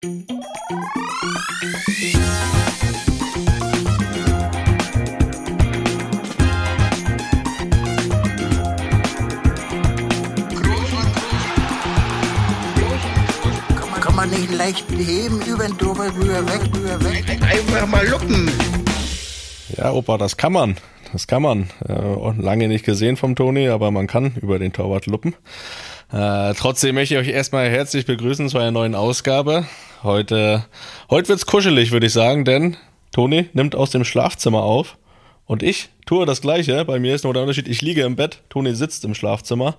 Kann man nicht leicht heben, über den drüber, rüber, weg, rüber, weg. Einfach mal luppen. Ja, Opa, das kann man. Das kann man. Äh, lange nicht gesehen vom Toni, aber man kann über den Torwart luppen. Äh, trotzdem möchte ich euch erstmal herzlich begrüßen zu einer neuen Ausgabe. Heute, heute wird's kuschelig, würde ich sagen, denn Toni nimmt aus dem Schlafzimmer auf und ich tue das Gleiche. Bei mir ist nur der Unterschied, ich liege im Bett, Toni sitzt im Schlafzimmer.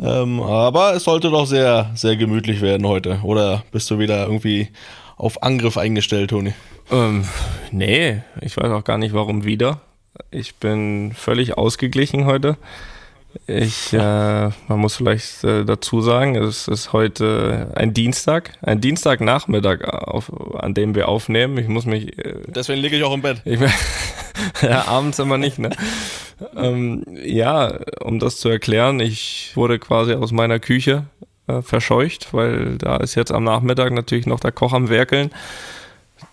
Ähm, aber es sollte doch sehr, sehr gemütlich werden heute. Oder bist du wieder irgendwie auf Angriff eingestellt, Toni? Ähm, nee, ich weiß auch gar nicht, warum wieder. Ich bin völlig ausgeglichen heute. Ich, äh, man muss vielleicht äh, dazu sagen, es ist heute ein Dienstag, ein Dienstagnachmittag, auf, an dem wir aufnehmen. Ich muss mich. Äh, Deswegen liege ich auch im Bett. Ich, ja, abends immer nicht, ne? ähm, ja, um das zu erklären, ich wurde quasi aus meiner Küche äh, verscheucht, weil da ist jetzt am Nachmittag natürlich noch der Koch am Werkeln.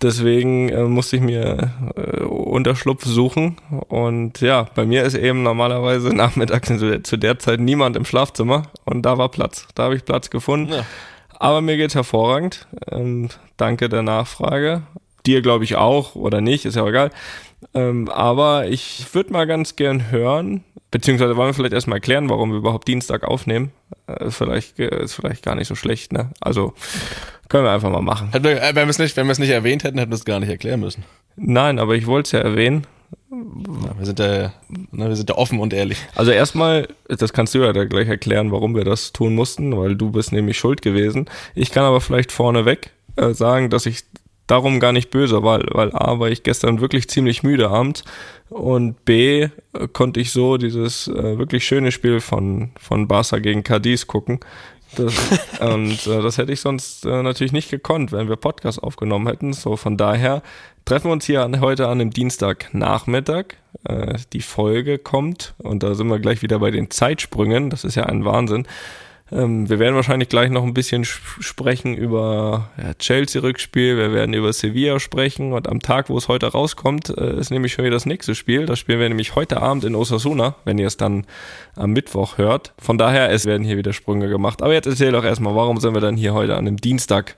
Deswegen äh, musste ich mir äh, Unterschlupf suchen. Und ja, bei mir ist eben normalerweise nachmittags zu, der Zeit niemand im Schlafzimmer. Und da war Platz. Da habe ich Platz gefunden. Ja. Aber mir geht's hervorragend. Ähm, danke der Nachfrage. Dir glaube ich auch oder nicht, ist ja auch egal. Ähm, aber ich würde mal ganz gern hören, beziehungsweise wollen wir vielleicht erstmal erklären, warum wir überhaupt Dienstag aufnehmen. Äh, ist, vielleicht, ist vielleicht gar nicht so schlecht, ne? Also können wir einfach mal machen. Wenn wir es nicht, nicht erwähnt hätten, hätten wir es gar nicht erklären müssen. Nein, aber ich wollte es ja erwähnen. Ja, wir, sind da, ne, wir sind da offen und ehrlich. Also erstmal, das kannst du ja da gleich erklären, warum wir das tun mussten, weil du bist nämlich schuld gewesen. Ich kann aber vielleicht vorneweg äh, sagen, dass ich darum gar nicht böse war, weil A, war ich gestern wirklich ziemlich müde abends und B, äh, konnte ich so dieses äh, wirklich schöne Spiel von, von Barca gegen Cadiz gucken das, und äh, das hätte ich sonst äh, natürlich nicht gekonnt, wenn wir Podcast aufgenommen hätten. So von daher treffen wir uns hier an, heute an dem Dienstagnachmittag. Äh, die Folge kommt und da sind wir gleich wieder bei den Zeitsprüngen. Das ist ja ein Wahnsinn. Ähm, wir werden wahrscheinlich gleich noch ein bisschen sprechen über ja, Chelsea-Rückspiel, wir werden über Sevilla sprechen und am Tag, wo es heute rauskommt, äh, ist nämlich schon wieder das nächste Spiel. Das spielen wir nämlich heute Abend in Osasuna, wenn ihr es dann am Mittwoch hört. Von daher, es werden hier wieder Sprünge gemacht. Aber jetzt erzähl doch erstmal, warum sind wir dann hier heute an einem Dienstag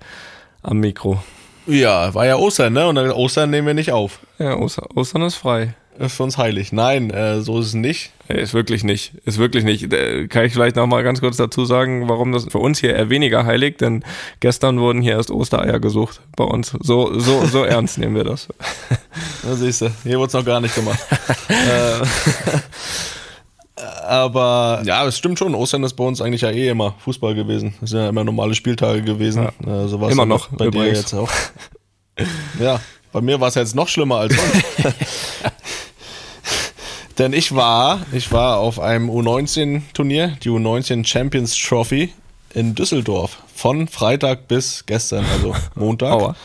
am Mikro? Ja, war ja Ostern, ne? Und Ostern nehmen wir nicht auf. Ja, Ostern ist frei für uns heilig. Nein, äh, so ist es nicht. Ist wirklich nicht. Ist wirklich nicht. Äh, kann ich vielleicht noch mal ganz kurz dazu sagen, warum das für uns hier eher weniger heilig, denn gestern wurden hier erst Ostereier gesucht bei uns. So, so, so ernst nehmen wir das. Da siehst du, hier wurde es noch gar nicht gemacht. äh, aber ja, es stimmt schon. Ostern ist bei uns eigentlich ja eh immer Fußball gewesen. Das sind ja immer normale Spieltage gewesen. Ja. Äh, so immer noch. Bei übrigens. dir jetzt auch. ja, bei mir war es jetzt noch schlimmer als sonst. Denn ich war, ich war auf einem U19-Turnier, die U19 Champions Trophy in Düsseldorf. Von Freitag bis gestern, also Montag. Aua.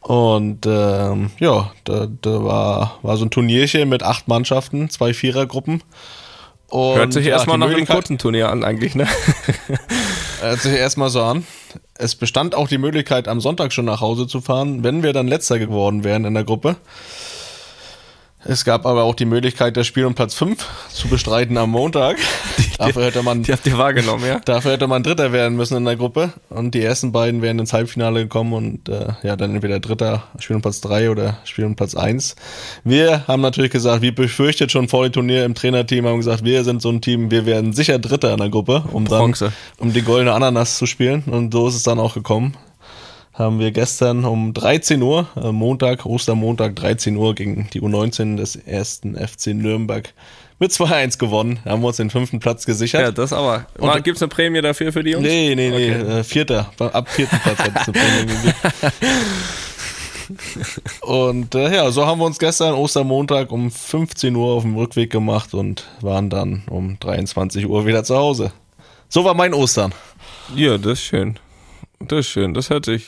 Und ähm, ja, da, da war, war so ein Turnierchen mit acht Mannschaften, zwei Vierergruppen. Und, Hört sich ja, erstmal nach einem kurzen Turnier an, eigentlich, ne? Hört sich erstmal so an. Es bestand auch die Möglichkeit, am Sonntag schon nach Hause zu fahren, wenn wir dann letzter geworden wären in der Gruppe. Es gab aber auch die Möglichkeit, das Spiel um Platz 5 zu bestreiten am Montag. dafür hätte man, die habt ihr wahrgenommen, ja? Dafür hätte man Dritter werden müssen in der Gruppe. Und die ersten beiden wären ins Halbfinale gekommen und äh, ja, dann entweder Dritter, Spiel um Platz 3 oder Spiel um Platz 1. Wir haben natürlich gesagt, wie befürchtet schon vor dem Turnier im Trainerteam, haben gesagt, wir sind so ein Team, wir werden sicher Dritter in der Gruppe, um Bronze. dann um die goldene Ananas zu spielen. Und so ist es dann auch gekommen haben wir gestern um 13 Uhr, äh, Montag, Ostermontag, 13 Uhr gegen die U19 des ersten FC Nürnberg mit 2-1 gewonnen. Haben wir uns den fünften Platz gesichert. Ja, das aber. Gibt es eine Prämie dafür für die Jungs? Nee, nee, nee. Okay. Äh, vierter. Ab vierten Platz hat es eine Prämie gegeben. und äh, ja, so haben wir uns gestern Ostermontag um 15 Uhr auf dem Rückweg gemacht und waren dann um 23 Uhr wieder zu Hause. So war mein Ostern. Ja, das ist schön. Das ist schön. Das hört sich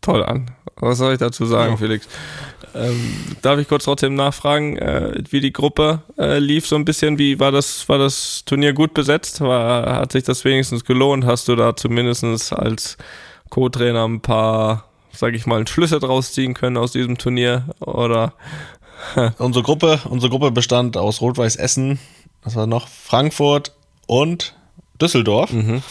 toll an. Was soll ich dazu sagen, ja. Felix? Ähm, darf ich kurz trotzdem nachfragen, äh, wie die Gruppe äh, lief so ein bisschen? Wie war das, war das Turnier gut besetzt? War, hat sich das wenigstens gelohnt? Hast du da zumindest als Co-Trainer ein paar, sag ich mal, Schlüsse draus ziehen können aus diesem Turnier oder Unsere Gruppe, unsere Gruppe bestand aus Rot-Weiß Essen, das war noch Frankfurt und Düsseldorf. Mhm.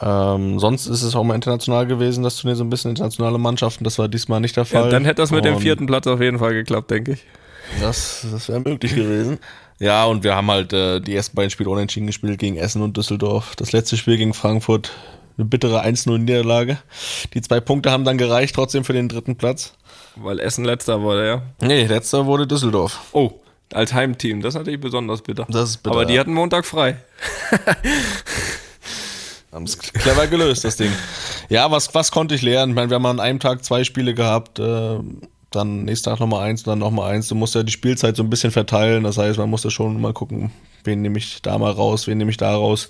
Ähm, sonst ist es auch mal international gewesen, das Turnier so ein bisschen internationale Mannschaften. Das war diesmal nicht der Fall. ja, dann hätte das mit dem Und vierten Platz auf jeden Fall geklappt, denke ich. Das, das wäre möglich gewesen. Ja, und wir haben halt äh, die ersten beiden Spiele unentschieden gespielt gegen Essen und Düsseldorf. Das letzte Spiel gegen Frankfurt, eine bittere 1-0-Niederlage. Die zwei Punkte haben dann gereicht, trotzdem für den dritten Platz. Weil Essen letzter wurde, ja. Nee, letzter wurde Düsseldorf. Oh, als Heimteam, das ist natürlich besonders bitter. Das ist bitter, Aber die hatten Montag frei. Haben es clever gelöst, das Ding. Ja, was, was konnte ich lernen? Ich meine, wir haben an einem Tag zwei Spiele gehabt, äh, dann nächsten Tag nochmal eins und dann nochmal eins. Du musst ja die Spielzeit so ein bisschen verteilen. Das heißt, man musste schon mal gucken, wen nehme ich da mal raus, wen nehme ich da raus.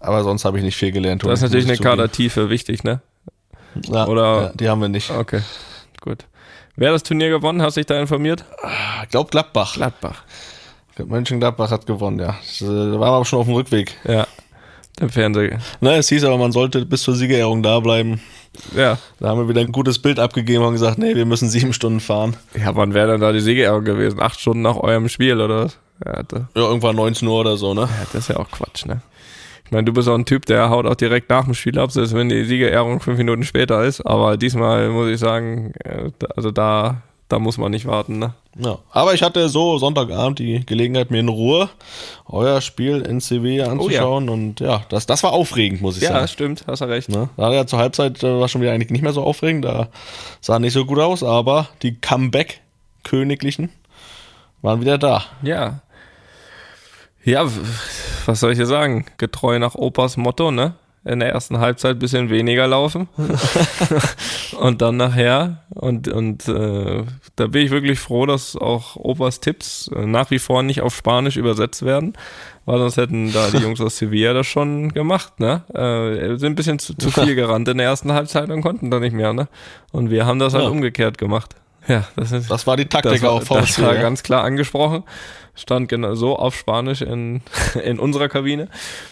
Aber sonst habe ich nicht viel gelernt. Das ist natürlich eine. Kadertiefe wichtig, ne? Ja, oder- ja, die haben wir nicht. Okay, gut. Wer hat das Turnier gewonnen? Hast du dich da informiert? Ich glaube Gladbach. Gladbach. Mönchengladbach hat gewonnen, ja. Äh, Da waren wir aber schon auf dem Rückweg. Ja, der Fernseher. Ne, es hieß aber, man sollte bis zur Siegerehrung da bleiben. Ja. Da haben wir wieder ein gutes Bild abgegeben und gesagt, nee, wir müssen sieben Stunden fahren. Ja, wann wäre denn da die Siegerehrung gewesen? Acht Stunden nach eurem Spiel, oder was? Ja, Ja, irgendwann 19 Uhr oder so, ne? ja, das ist ja auch Quatsch, ne? Ich meine, du bist auch ein Typ, der haut auch direkt nach dem Spiel ab, selbst wenn die Siegerehrung fünf Minuten später ist. Aber diesmal muss ich sagen, äh, also da, da muss man nicht warten, ne? Ja. Aber ich hatte so Sonntagabend die Gelegenheit, mir in Ruhe euer Spiel in CW anzuschauen. Und ja, das, das war aufregend, muss ich Ja, sagen. stimmt, hast du recht. Ne? Da ja zur Halbzeit äh, war schon wieder eigentlich nicht mehr so aufregend, da sah nicht so gut aus, aber die Comeback-Königlichen waren wieder da. Ja. Ja, was soll ich dir sagen? Getreu nach Opas Motto, ne? In der ersten Halbzeit bisschen weniger laufen. und dann nachher. Und, und äh, da bin ich wirklich froh, dass auch Opas Tipps äh, nach wie vor nicht auf Spanisch übersetzt werden. Weil sonst hätten da die Jungs aus Sevilla das schon gemacht, ne? Äh, sind ein bisschen zu, zu viel gerannt in der ersten Halbzeit und konnten da nicht mehr, ne? Und wir haben das halt Ja. umgekehrt gemacht. Ja, das ist. Das war die Taktik Das auch das war ja. ganz klar angesprochen. Stand genau so auf Spanisch in, in unserer Kabine.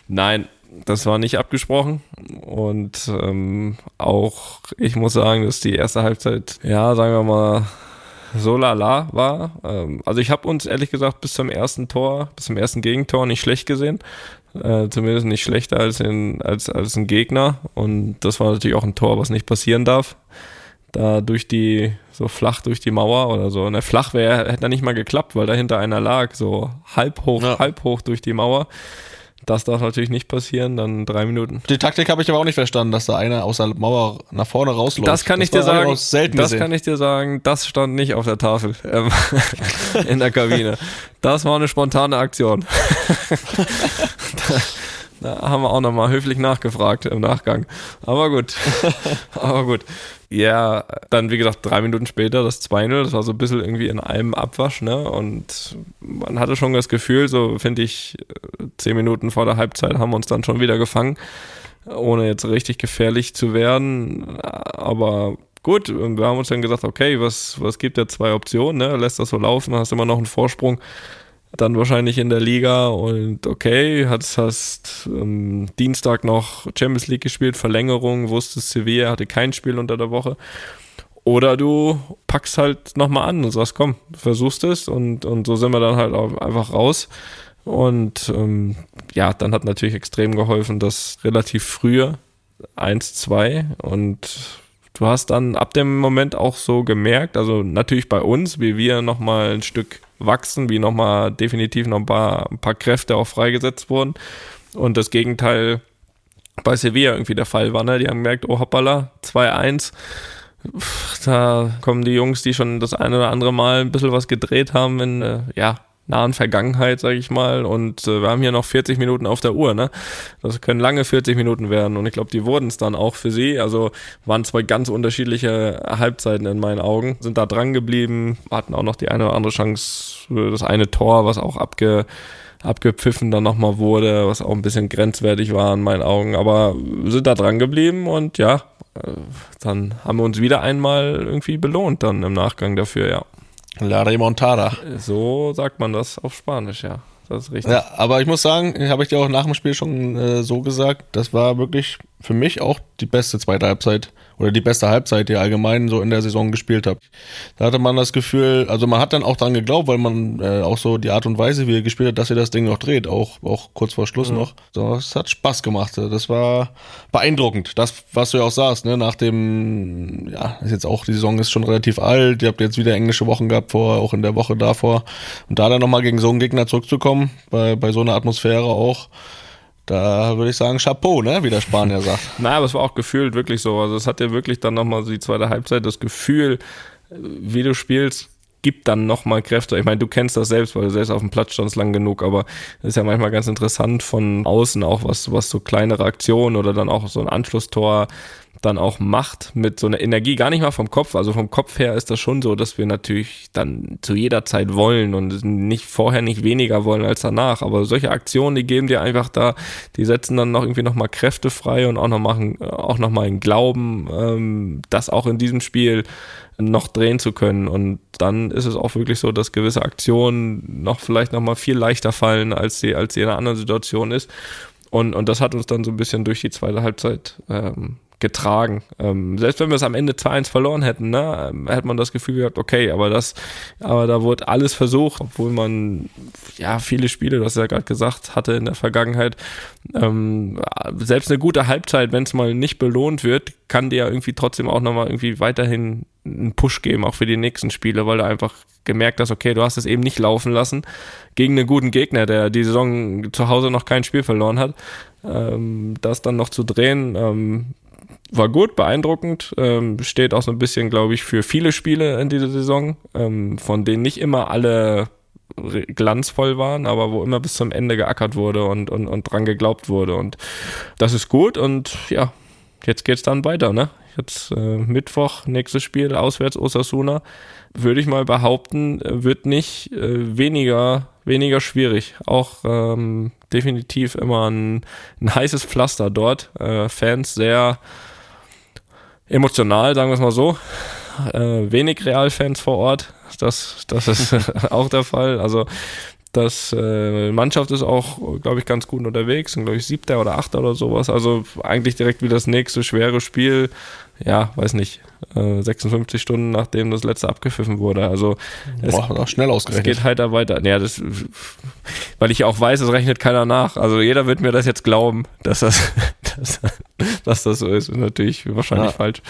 Nein, das war nicht abgesprochen. Und ähm, auch, ich muss sagen, dass die erste Halbzeit, ja, sagen wir mal, so lala war. Ähm, also ich habe uns ehrlich gesagt bis zum ersten Tor, bis zum ersten Gegentor nicht schlecht gesehen. Äh, zumindest nicht schlechter als, in, als, als ein Gegner. Und das war natürlich auch ein Tor, was nicht passieren darf da durch die, so flach durch die Mauer oder so. Ne, flach wäre, hätte er nicht mal geklappt, weil dahinter einer lag, so halb hoch, Ja. halb hoch durch die Mauer. Das darf natürlich nicht passieren, dann drei Minuten. Die Taktik habe ich aber auch nicht verstanden, dass da einer aus der Mauer nach vorne rausläuft. Das kann ich dir sagen. selten Das gesehen. kann ich dir sagen. Das stand nicht auf der Tafel ähm, in der Kabine. Das war eine spontane Aktion. da, da haben wir auch nochmal höflich nachgefragt im Nachgang. Aber gut. Aber gut. Ja, dann wie gesagt, drei Minuten später das 2-0, das war so ein bisschen irgendwie in einem Abwasch, ne? Und man hatte schon das Gefühl, so finde ich, zehn Minuten vor der Halbzeit haben wir uns dann schon wieder gefangen ohne jetzt richtig gefährlich zu werden. Aber gut, wir haben uns dann gesagt, okay, was, was gibt der zwei Optionen? Ne? Lässt das so laufen, hast immer noch einen Vorsprung. Dann wahrscheinlich in der Liga und okay, hast, hast ähm, Dienstag noch Champions League gespielt, Verlängerung, wusstest Sevilla hatte kein Spiel unter der Woche. Oder du packst halt nochmal an und sagst, komm, versuchst es und, und so sind wir dann halt auch einfach raus. Und ähm, ja, dann hat natürlich extrem geholfen, dass relativ früher 1-2 und du hast dann ab dem Moment auch so gemerkt, also natürlich bei uns, wie wir nochmal ein Stück wachsen, wie nochmal definitiv noch ein paar, ein paar Kräfte auch freigesetzt wurden und das Gegenteil bei Sevilla irgendwie der Fall war, ne? Die haben gemerkt, oh hoppala, 2-1, da kommen die Jungs, die schon das eine oder andere Mal ein bisschen was gedreht haben in, äh, ja, nahen Vergangenheit, sage ich mal. Und äh, wir haben hier noch 40 Minuten auf der Uhr, ne? Das können lange 40 Minuten werden. Und ich glaube, die wurden es dann auch für sie. Also waren zwei ganz unterschiedliche Halbzeiten in meinen Augen. Sind da dran geblieben, hatten auch noch die eine oder andere Chance, für das eine Tor, was auch abge abgepfiffen dann nochmal wurde, was auch ein bisschen grenzwertig war in meinen Augen. Aber sind da dran geblieben und ja, äh, dann haben wir uns wieder einmal irgendwie belohnt dann im Nachgang dafür, ja. La Remontada. So sagt man das auf Spanisch, ja. Das ist richtig. Ja, aber ich muss sagen, habe ich dir auch nach dem Spiel schon äh, so gesagt, das war wirklich für mich auch die beste zweite Halbzeit oder die beste Halbzeit, die allgemein so in der Saison gespielt hat. Da hatte man das Gefühl, also man hat dann auch dran geglaubt, weil man äh, auch so die Art und Weise, wie er gespielt hat, dass er das Ding noch dreht, auch, auch kurz vor Schluss mhm. noch. Das hat Spaß gemacht. Das war beeindruckend. Das, was du ja auch sagst, ne, nach dem, ja, ist jetzt auch, die Saison ist schon relativ alt. Ihr habt jetzt wieder englische Wochen gehabt, vorher, auch in der Woche davor. Und da dann nochmal gegen so einen Gegner zurückzukommen, bei, bei so einer Atmosphäre auch, da würde ich sagen, Chapeau, ne? wie der Spanier sagt. Na, aber es war auch gefühlt wirklich so. Also es hat ja wirklich dann nochmal die zweite Halbzeit das Gefühl, wie du spielst, gibt dann nochmal Kräfte. Ich meine, du kennst das selbst, weil du selbst auf dem Platz standst lang genug, aber es ist ja manchmal ganz interessant von außen auch, was, was so kleinere Aktionen oder dann auch so ein Anschlusstor dann auch macht mit so einer Energie, gar nicht mal vom Kopf. Also vom Kopf her ist das schon so, dass wir natürlich dann zu jeder Zeit wollen und nicht vorher nicht weniger wollen als danach. Aber solche Aktionen, die geben dir einfach da, die setzen dann noch irgendwie nochmal Kräfte frei und auch noch machen, auch nochmal einen Glauben, ähm, das auch in diesem Spiel noch drehen zu können. Und dann ist es auch wirklich so, dass gewisse Aktionen noch vielleicht nochmal viel leichter fallen, als sie, als sie in einer anderen Situation ist. Und, und das hat uns dann so ein bisschen durch die zweite Halbzeit ähm, getragen. Ähm, selbst wenn wir es am Ende 2-1 verloren hätten, ne, ähm, hätte man das Gefühl gehabt, okay, aber das, aber da wurde alles versucht, obwohl man ja viele Spiele, das ja gerade gesagt, hatte in der Vergangenheit. Ähm, selbst eine gute Halbzeit, wenn es mal nicht belohnt wird, kann dir ja irgendwie trotzdem auch nochmal irgendwie weiterhin einen Push geben, auch für die nächsten Spiele, weil du einfach gemerkt hast, okay, du hast es eben nicht laufen lassen gegen einen guten Gegner, der die Saison zu Hause noch kein Spiel verloren hat. Ähm, das dann noch zu drehen, ähm, war gut, beeindruckend. Ähm, steht auch so ein bisschen, glaube ich, für viele Spiele in dieser Saison, ähm, von denen nicht immer alle glanzvoll waren, aber wo immer bis zum Ende geackert wurde und, und, und dran geglaubt wurde. Und das ist gut und ja, jetzt geht's dann weiter, ne? Jetzt äh, Mittwoch, nächstes Spiel, auswärts Osasuna. Würde ich mal behaupten, wird nicht äh, weniger, weniger schwierig. Auch ähm, definitiv immer ein, ein heißes Pflaster dort. Äh, Fans sehr emotional, sagen wir es mal so. Äh, wenig Realfans vor Ort. Das, das ist auch der Fall. Also das äh, Mannschaft ist auch, glaube ich, ganz gut unterwegs, sind, glaube ich, siebter oder achter oder sowas. Also eigentlich direkt wie das nächste schwere Spiel. Ja, weiß nicht, äh, 56 Stunden nachdem das letzte abgepfiffen wurde. Also es, Boah, auch schnell ausgerechnet. Es geht halt da weiter. Ja, das, weil ich auch weiß, es rechnet keiner nach. Also jeder wird mir das jetzt glauben, dass das, dass, dass das so ist. ist natürlich wahrscheinlich ja. falsch.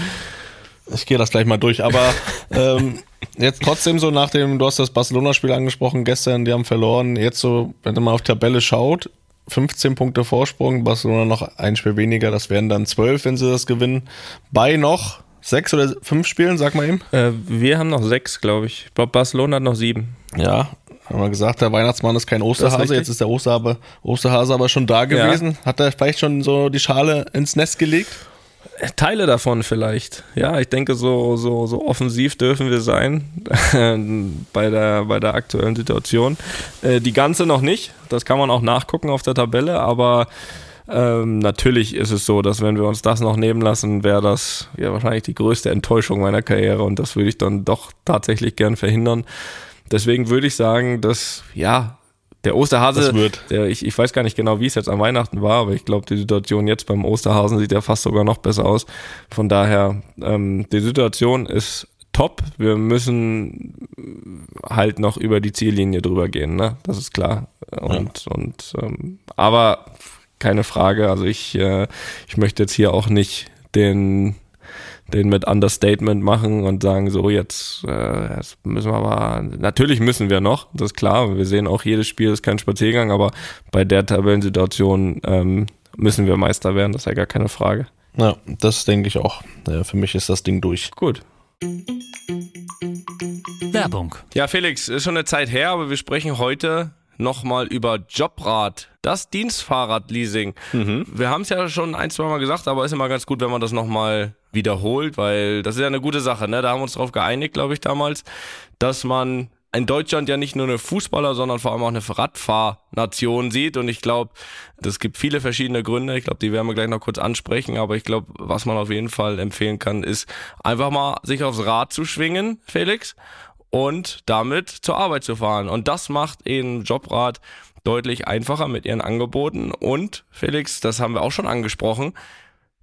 Ich gehe das gleich mal durch, aber ähm, jetzt trotzdem so nach dem, du hast das Barcelona-Spiel angesprochen, gestern, die haben verloren. Jetzt so, wenn mal auf Tabelle schaut, 15 Punkte Vorsprung, Barcelona noch ein Spiel weniger, das wären dann 12, wenn sie das gewinnen. Bei noch sechs oder fünf Spielen, sag mal eben. Äh, wir haben noch sechs, glaube ich. Ich glaube, Barcelona hat noch sieben. Ja, haben wir gesagt, der Weihnachtsmann ist kein Osterhase, ist jetzt ist der Osterhase, Osterhase aber schon da gewesen. Ja. Hat er vielleicht schon so die Schale ins Nest gelegt? Teile davon vielleicht. Ja, ich denke, so, so, so offensiv dürfen wir sein bei, der, bei der aktuellen Situation. Äh, die ganze noch nicht. Das kann man auch nachgucken auf der Tabelle, aber ähm, natürlich ist es so, dass wenn wir uns das noch nehmen lassen, wäre das ja wahrscheinlich die größte Enttäuschung meiner Karriere und das würde ich dann doch tatsächlich gern verhindern. Deswegen würde ich sagen, dass ja, der Osterhase, der, ich, ich weiß gar nicht genau, wie es jetzt an Weihnachten war, aber ich glaube, die Situation jetzt beim Osterhasen sieht ja fast sogar noch besser aus. Von daher, ähm, die Situation ist top. Wir müssen halt noch über die Ziellinie drüber gehen, ne? Das ist klar. Und, ja. und ähm, aber keine Frage. Also ich, äh, ich möchte jetzt hier auch nicht den den mit Understatement machen und sagen, so jetzt, äh, jetzt müssen wir aber, natürlich müssen wir noch, das ist klar, wir sehen auch, jedes Spiel ist kein Spaziergang, aber bei der Tabellensituation ähm, müssen wir Meister werden, das ist ja gar keine Frage. Ja, das denke ich auch. Ja, für mich ist das Ding durch. Gut. Werbung. Ja, Felix, ist schon eine Zeit her, aber wir sprechen heute nochmal über Jobrad, das Dienstfahrradleasing. Mhm. Wir haben es ja schon ein, zwei Mal gesagt, aber ist immer ganz gut, wenn man das nochmal wiederholt, weil das ist ja eine gute Sache. Ne? Da haben wir uns darauf geeinigt, glaube ich, damals, dass man in Deutschland ja nicht nur eine Fußballer, sondern vor allem auch eine Radfahrnation sieht. Und ich glaube, es gibt viele verschiedene Gründe. Ich glaube, die werden wir gleich noch kurz ansprechen. Aber ich glaube, was man auf jeden Fall empfehlen kann, ist einfach mal sich aufs Rad zu schwingen, Felix, und damit zur Arbeit zu fahren. Und das macht eben Jobrad deutlich einfacher mit ihren Angeboten. Und Felix, das haben wir auch schon angesprochen,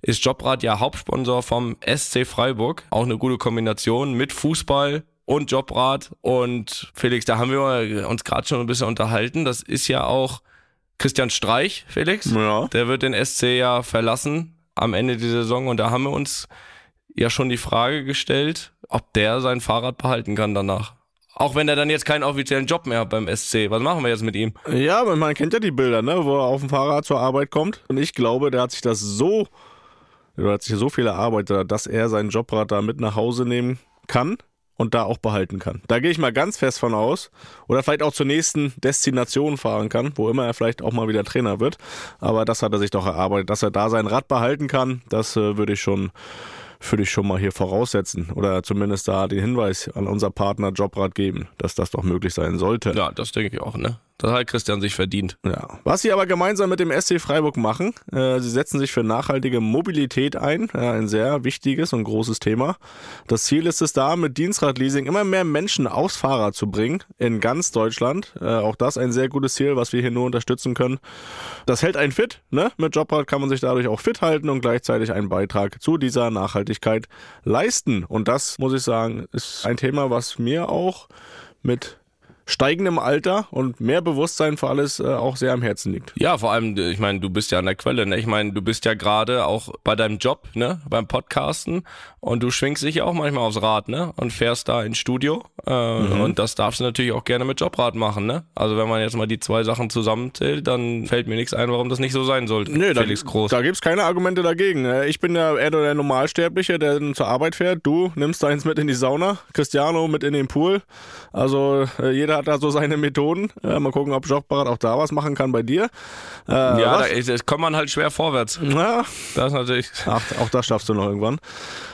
ist Jobrad ja Hauptsponsor vom SC Freiburg. Auch eine gute Kombination mit Fußball und Jobrad. Und Felix, da haben wir uns gerade schon ein bisschen unterhalten. Das ist ja auch Christian Streich, Felix. Ja. Der wird den SC ja verlassen am Ende der Saison. Und da haben wir uns ja schon die Frage gestellt, ob der sein Fahrrad behalten kann danach. Auch wenn er dann jetzt keinen offiziellen Job mehr hat beim SC. Was machen wir jetzt mit ihm? Ja, man kennt ja die Bilder, ne, wo er auf dem Fahrrad zur Arbeit kommt. Und ich glaube, der hat sich das so, der hat sich so viel erarbeitet, dass er sein Jobrad da mit nach Hause nehmen kann und da auch behalten kann. Da gehe ich mal ganz fest von aus. Oder vielleicht auch zur nächsten Destination fahren kann, wo immer er vielleicht auch mal wieder Trainer wird. Aber das hat er sich doch erarbeitet, dass er da sein Rad behalten kann. Das äh, würde ich schon würde ich schon mal hier voraussetzen oder zumindest da den Hinweis an unser Partner Jobrad geben, dass das doch möglich sein sollte. Ja, das denke ich auch, ne? Das hat Christian sich verdient. Ja. Was sie aber gemeinsam mit dem SC Freiburg machen, äh, sie setzen sich für nachhaltige Mobilität ein, ja, ein sehr wichtiges und großes Thema. Das Ziel ist es da, mit Dienstradleasing immer mehr Menschen aufs Fahrrad zu bringen, in ganz Deutschland. Äh, auch das ein sehr gutes Ziel, was wir hier nur unterstützen können. Das hält einen fit, ne? Mit Jobrad kann man sich dadurch auch fit halten und gleichzeitig einen Beitrag zu dieser Nachhaltigkeit leisten. Und das, muss ich sagen, ist ein Thema, was mir auch mit steigendem Alter und mehr Bewusstsein für alles äh, auch sehr am Herzen liegt. Ja, vor allem, ich meine, du bist ja an der Quelle, ne? Ich meine, du bist ja gerade auch bei deinem Job, ne, beim Podcasten und du schwingst dich ja auch manchmal aufs Rad, ne, und fährst da ins Studio äh, mhm. und das darfst du natürlich auch gerne mit Jobrad machen, ne? Also wenn man jetzt mal die zwei Sachen zusammenzählt, dann fällt mir nichts ein, warum das nicht so sein sollte. Nee, Felix da, Groß. Da gibt's keine Argumente dagegen. Ne? Ich bin ja eher der Normalsterbliche, der zur Arbeit fährt. Du nimmst deins mit in die Sauna, Cristiano mit in den Pool. Also äh, jeder hat da so seine Methoden. Äh, mal gucken, ob Jobrad auch da was machen kann bei dir. Äh, ja, da, das kommt man halt schwer vorwärts. Ja. Das ist natürlich. Ach, auch das schaffst du noch irgendwann.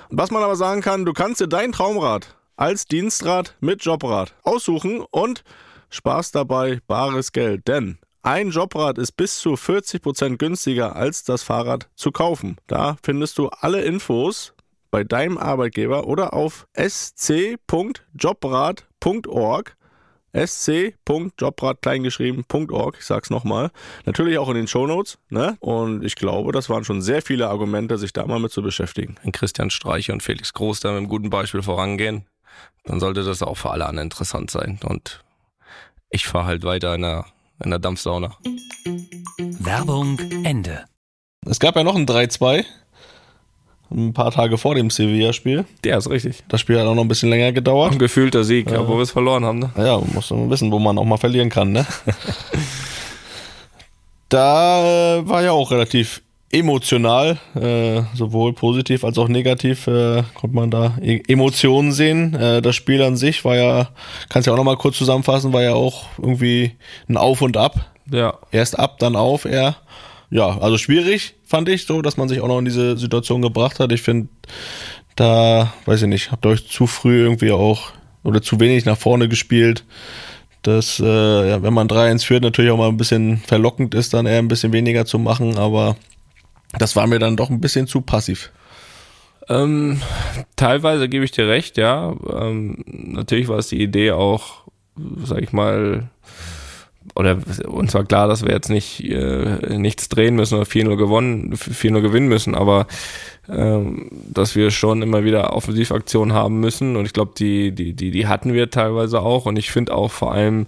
Was man aber sagen kann, du kannst dir dein Traumrad als Dienstrad mit Jobrad aussuchen und sparst dabei bares Geld. Denn ein Jobrad ist bis zu 40% günstiger als das Fahrrad zu kaufen. Da findest du alle Infos bei deinem Arbeitgeber oder auf sc.jobrad.org sc.jobrad-kleingeschrieben.org, ich sag's nochmal. Natürlich auch in den Shownotes, ne? Und ich glaube, das waren schon sehr viele Argumente, sich da mal mit zu beschäftigen. Wenn Christian Streiche und Felix Groß da mit einem guten Beispiel vorangehen, dann sollte das auch für alle anderen interessant sein. Und ich fahre halt weiter in der, in der Dampfsauna. Werbung Ende. Es gab ja noch ein 3-2 ein paar Tage vor dem Sevilla-Spiel. Ja, ist richtig. Das Spiel hat auch noch ein bisschen länger gedauert. Ein gefühlter Sieg, äh, obwohl wir es verloren haben. Ne? Ja, man muss wissen, wo man auch mal verlieren kann. Ne? da äh, war ja auch relativ emotional, äh, sowohl positiv als auch negativ, äh, konnte man da e Emotionen sehen. Äh, das Spiel an sich war ja, kannst ja auch nochmal kurz zusammenfassen, war ja auch irgendwie ein Auf und Ab. Ja. Erst ab, dann auf, eher. Ja, also schwierig, fand ich so, dass man sich auch noch in diese Situation gebracht hat. Ich finde, da, weiß ich nicht, habt ihr euch zu früh irgendwie auch oder zu wenig nach vorne gespielt. Dass, äh, ja, wenn man 3-1 führt, natürlich auch mal ein bisschen verlockend ist, dann eher ein bisschen weniger zu machen, aber das war mir dann doch ein bisschen zu passiv. Ähm, teilweise gebe ich dir recht, ja. Ähm, natürlich war es die Idee auch, sag ich mal, oder uns war klar, dass wir jetzt nicht äh, nichts drehen müssen oder 4-0 gewonnen, 4-0 gewinnen müssen, aber ähm, dass wir schon immer wieder Offensivaktionen haben müssen. Und ich glaube, die, die, die, die hatten wir teilweise auch. Und ich finde auch vor allem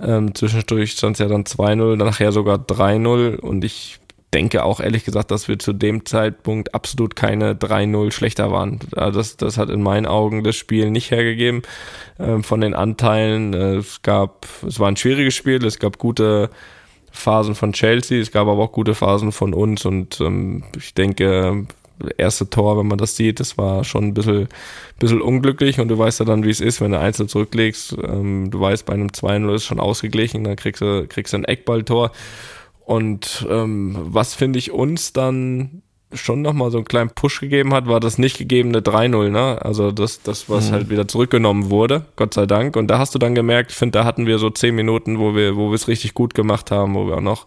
ähm, zwischendurch stand es ja dann 2-0, nachher sogar 3-0 und ich denke auch ehrlich gesagt, dass wir zu dem Zeitpunkt absolut keine 3-0 schlechter waren. Das, das hat in meinen Augen das Spiel nicht hergegeben äh, von den Anteilen. Es gab, es war ein schwieriges Spiel, es gab gute Phasen von Chelsea, es gab aber auch gute Phasen von uns und ähm, ich denke, erste Tor, wenn man das sieht, das war schon ein bisschen, bisschen unglücklich und du weißt ja dann, wie es ist, wenn du einzeln zurücklegst. Ähm, du weißt, bei einem 2-0 ist schon ausgeglichen, dann kriegst du, kriegst du ein Eckballtor. Und ähm, was finde ich uns dann schon nochmal so einen kleinen Push gegeben hat, war das nicht gegebene 3-0, ne? Also das, das, was mhm. halt wieder zurückgenommen wurde, Gott sei Dank. Und da hast du dann gemerkt, ich finde, da hatten wir so zehn Minuten, wo wir, wo wir es richtig gut gemacht haben, wo wir auch noch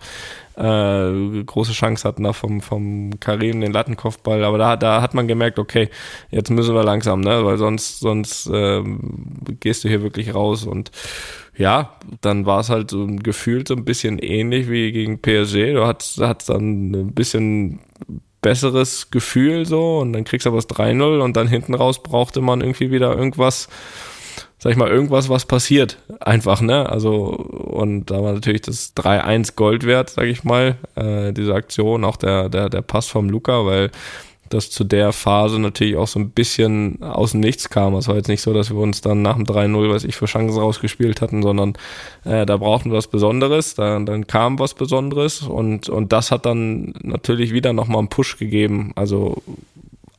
äh, große Chance hatten da vom, vom Karim den Lattenkopfball. Aber da, da hat man gemerkt, okay, jetzt müssen wir langsam, ne? Weil sonst, sonst äh, gehst du hier wirklich raus und ja, dann war es halt so gefühlt so ein bisschen ähnlich wie gegen PSG. Du hattest, hattest dann ein bisschen besseres Gefühl so und dann kriegst du aber das 3-0 und dann hinten raus brauchte man irgendwie wieder irgendwas, sag ich mal, irgendwas, was passiert. Einfach, ne? Also, und da war natürlich das 3-1 Gold wert, sag ich mal, äh, diese Aktion, auch der, der, der Pass vom Luca, weil das zu der Phase natürlich auch so ein bisschen aus dem Nichts kam. Es war jetzt nicht so, dass wir uns dann nach dem 3-0, was ich für Chancen rausgespielt hatten, sondern äh, da brauchten wir was Besonderes, da, dann kam was Besonderes und, und das hat dann natürlich wieder nochmal einen Push gegeben. Also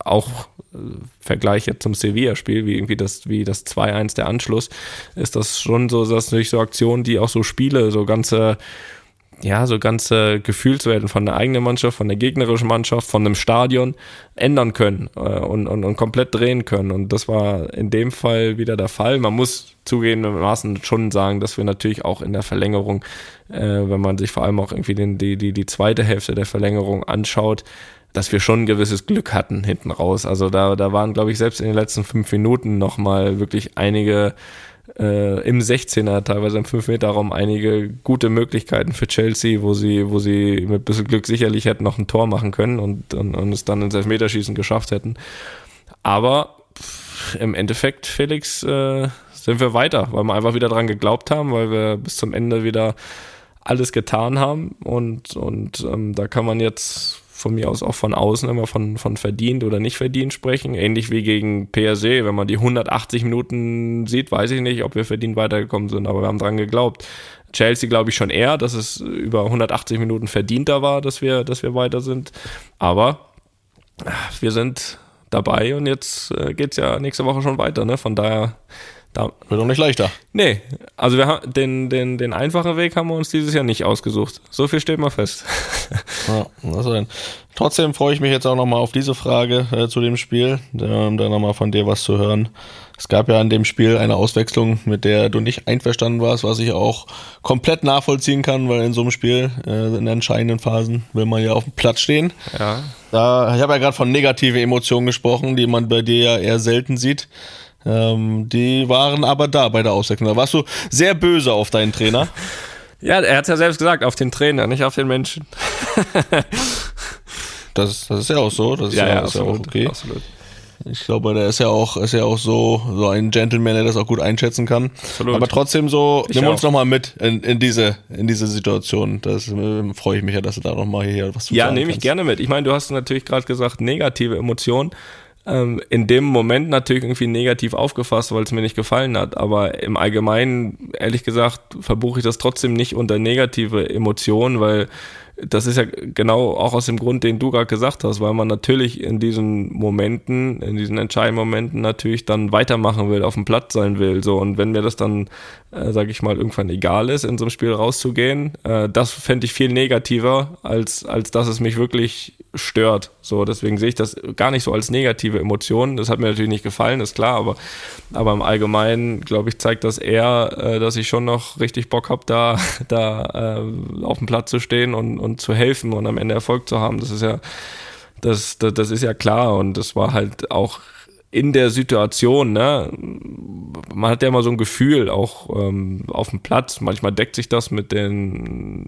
auch äh, Vergleich jetzt zum Sevilla-Spiel, wie irgendwie das, wie das 2-1 der Anschluss, ist das schon so, dass natürlich so Aktionen, die auch so Spiele, so ganze ja, so ganze Gefühlswelten von der eigenen Mannschaft, von der gegnerischen Mannschaft, von einem Stadion ändern können äh, und, und, und komplett drehen können. Und das war in dem Fall wieder der Fall. Man muss zugegebenermaßen schon sagen, dass wir natürlich auch in der Verlängerung, äh, wenn man sich vor allem auch irgendwie den, die, die, die zweite Hälfte der Verlängerung anschaut, dass wir schon ein gewisses Glück hatten hinten raus. Also da, da waren, glaube ich, selbst in den letzten fünf Minuten nochmal wirklich einige äh, im 16er, teilweise im 5-Meter-Raum einige gute Möglichkeiten für Chelsea, wo sie, wo sie mit ein bisschen Glück sicherlich hätten noch ein Tor machen können und, und, und es dann ins Elfmeterschießen geschafft hätten. Aber pff, im Endeffekt, Felix, äh, sind wir weiter, weil wir einfach wieder dran geglaubt haben, weil wir bis zum Ende wieder alles getan haben und, und ähm, da kann man jetzt von mir aus auch von außen immer von, von verdient oder nicht verdient sprechen. Ähnlich wie gegen PSE. Wenn man die 180 Minuten sieht, weiß ich nicht, ob wir verdient weitergekommen sind, aber wir haben dran geglaubt. Chelsea glaube ich schon eher, dass es über 180 Minuten verdienter war, dass wir, dass wir weiter sind. Aber wir sind dabei und jetzt äh, geht es ja nächste Woche schon weiter. Ne? Von daher da wird auch nicht leichter. Nee, also wir haben den, den, den einfachen Weg haben wir uns dieses Jahr nicht ausgesucht. So viel steht mal fest. ja, also trotzdem freue ich mich jetzt auch nochmal auf diese Frage äh, zu dem Spiel, ähm, da nochmal von dir was zu hören. Es gab ja in dem Spiel eine Auswechslung, mit der du nicht einverstanden warst, was ich auch komplett nachvollziehen kann, weil in so einem Spiel, äh, in entscheidenden Phasen, will man ja auf dem Platz stehen. Ja. Da, ich habe ja gerade von negativen Emotionen gesprochen, die man bei dir ja eher selten sieht. Ähm, die waren aber da bei der Auswechslung. Da warst du sehr böse auf deinen Trainer. ja, er hat es ja selbst gesagt, auf den Trainer, nicht auf den Menschen. das, das ist ja auch so. Das ist ja, ja, ja, absolut, auch okay. Absolut. Ich glaube, der ist ja auch, ist ja auch so, so ein Gentleman, der das auch gut einschätzen kann. Absolut. Aber trotzdem so, ich nimm uns nochmal mit in, in diese, in diese Situation. Das äh, freue ich mich ja, dass du da nochmal hier was zu Ja, nehme ich gerne mit. Ich meine, du hast natürlich gerade gesagt, negative Emotionen ähm, in dem Moment natürlich irgendwie negativ aufgefasst, weil es mir nicht gefallen hat. Aber im Allgemeinen, ehrlich gesagt, verbuche ich das trotzdem nicht unter negative Emotionen, weil das ist ja genau auch aus dem Grund, den du gerade gesagt hast, weil man natürlich in diesen Momenten, in diesen entscheidenden Momenten natürlich dann weitermachen will, auf dem Platz sein will. So und wenn mir das dann, äh, sage ich mal, irgendwann egal ist, in so einem Spiel rauszugehen, äh, das fände ich viel negativer, als als dass es mich wirklich stört. So deswegen sehe ich das gar nicht so als negative Emotion. Das hat mir natürlich nicht gefallen, ist klar, aber aber im Allgemeinen glaube ich zeigt das eher, äh, dass ich schon noch richtig Bock habe, da da äh, auf dem Platz zu stehen und und zu helfen und am Ende Erfolg zu haben. Das ist ja, das, das, das ist ja klar und das war halt auch in der Situation, ne, man hat ja immer so ein Gefühl, auch ähm, auf dem Platz. Manchmal deckt sich das mit den,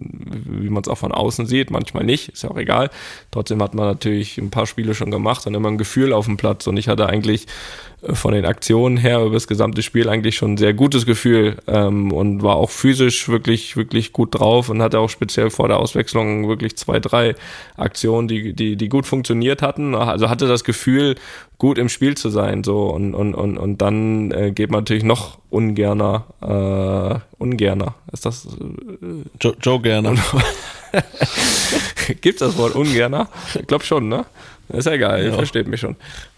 wie man es auch von außen sieht, manchmal nicht, ist ja auch egal. Trotzdem hat man natürlich ein paar Spiele schon gemacht und immer ein Gefühl auf dem Platz. Und ich hatte eigentlich von den Aktionen her über das gesamte Spiel eigentlich schon ein sehr gutes Gefühl ähm, und war auch physisch wirklich, wirklich gut drauf und hatte auch speziell vor der Auswechslung wirklich zwei, drei Aktionen, die, die, die gut funktioniert hatten. Also hatte das Gefühl, gut im Spiel zu sein. So und, und, und, und dann äh, geht man natürlich noch ungerner, äh, ungerner. Ist das äh, Joe, Joe Gerner. Gibt's das Wort ungerner? Ich glaube schon, ne? Ist ja egal, ja. ihr versteht mich schon.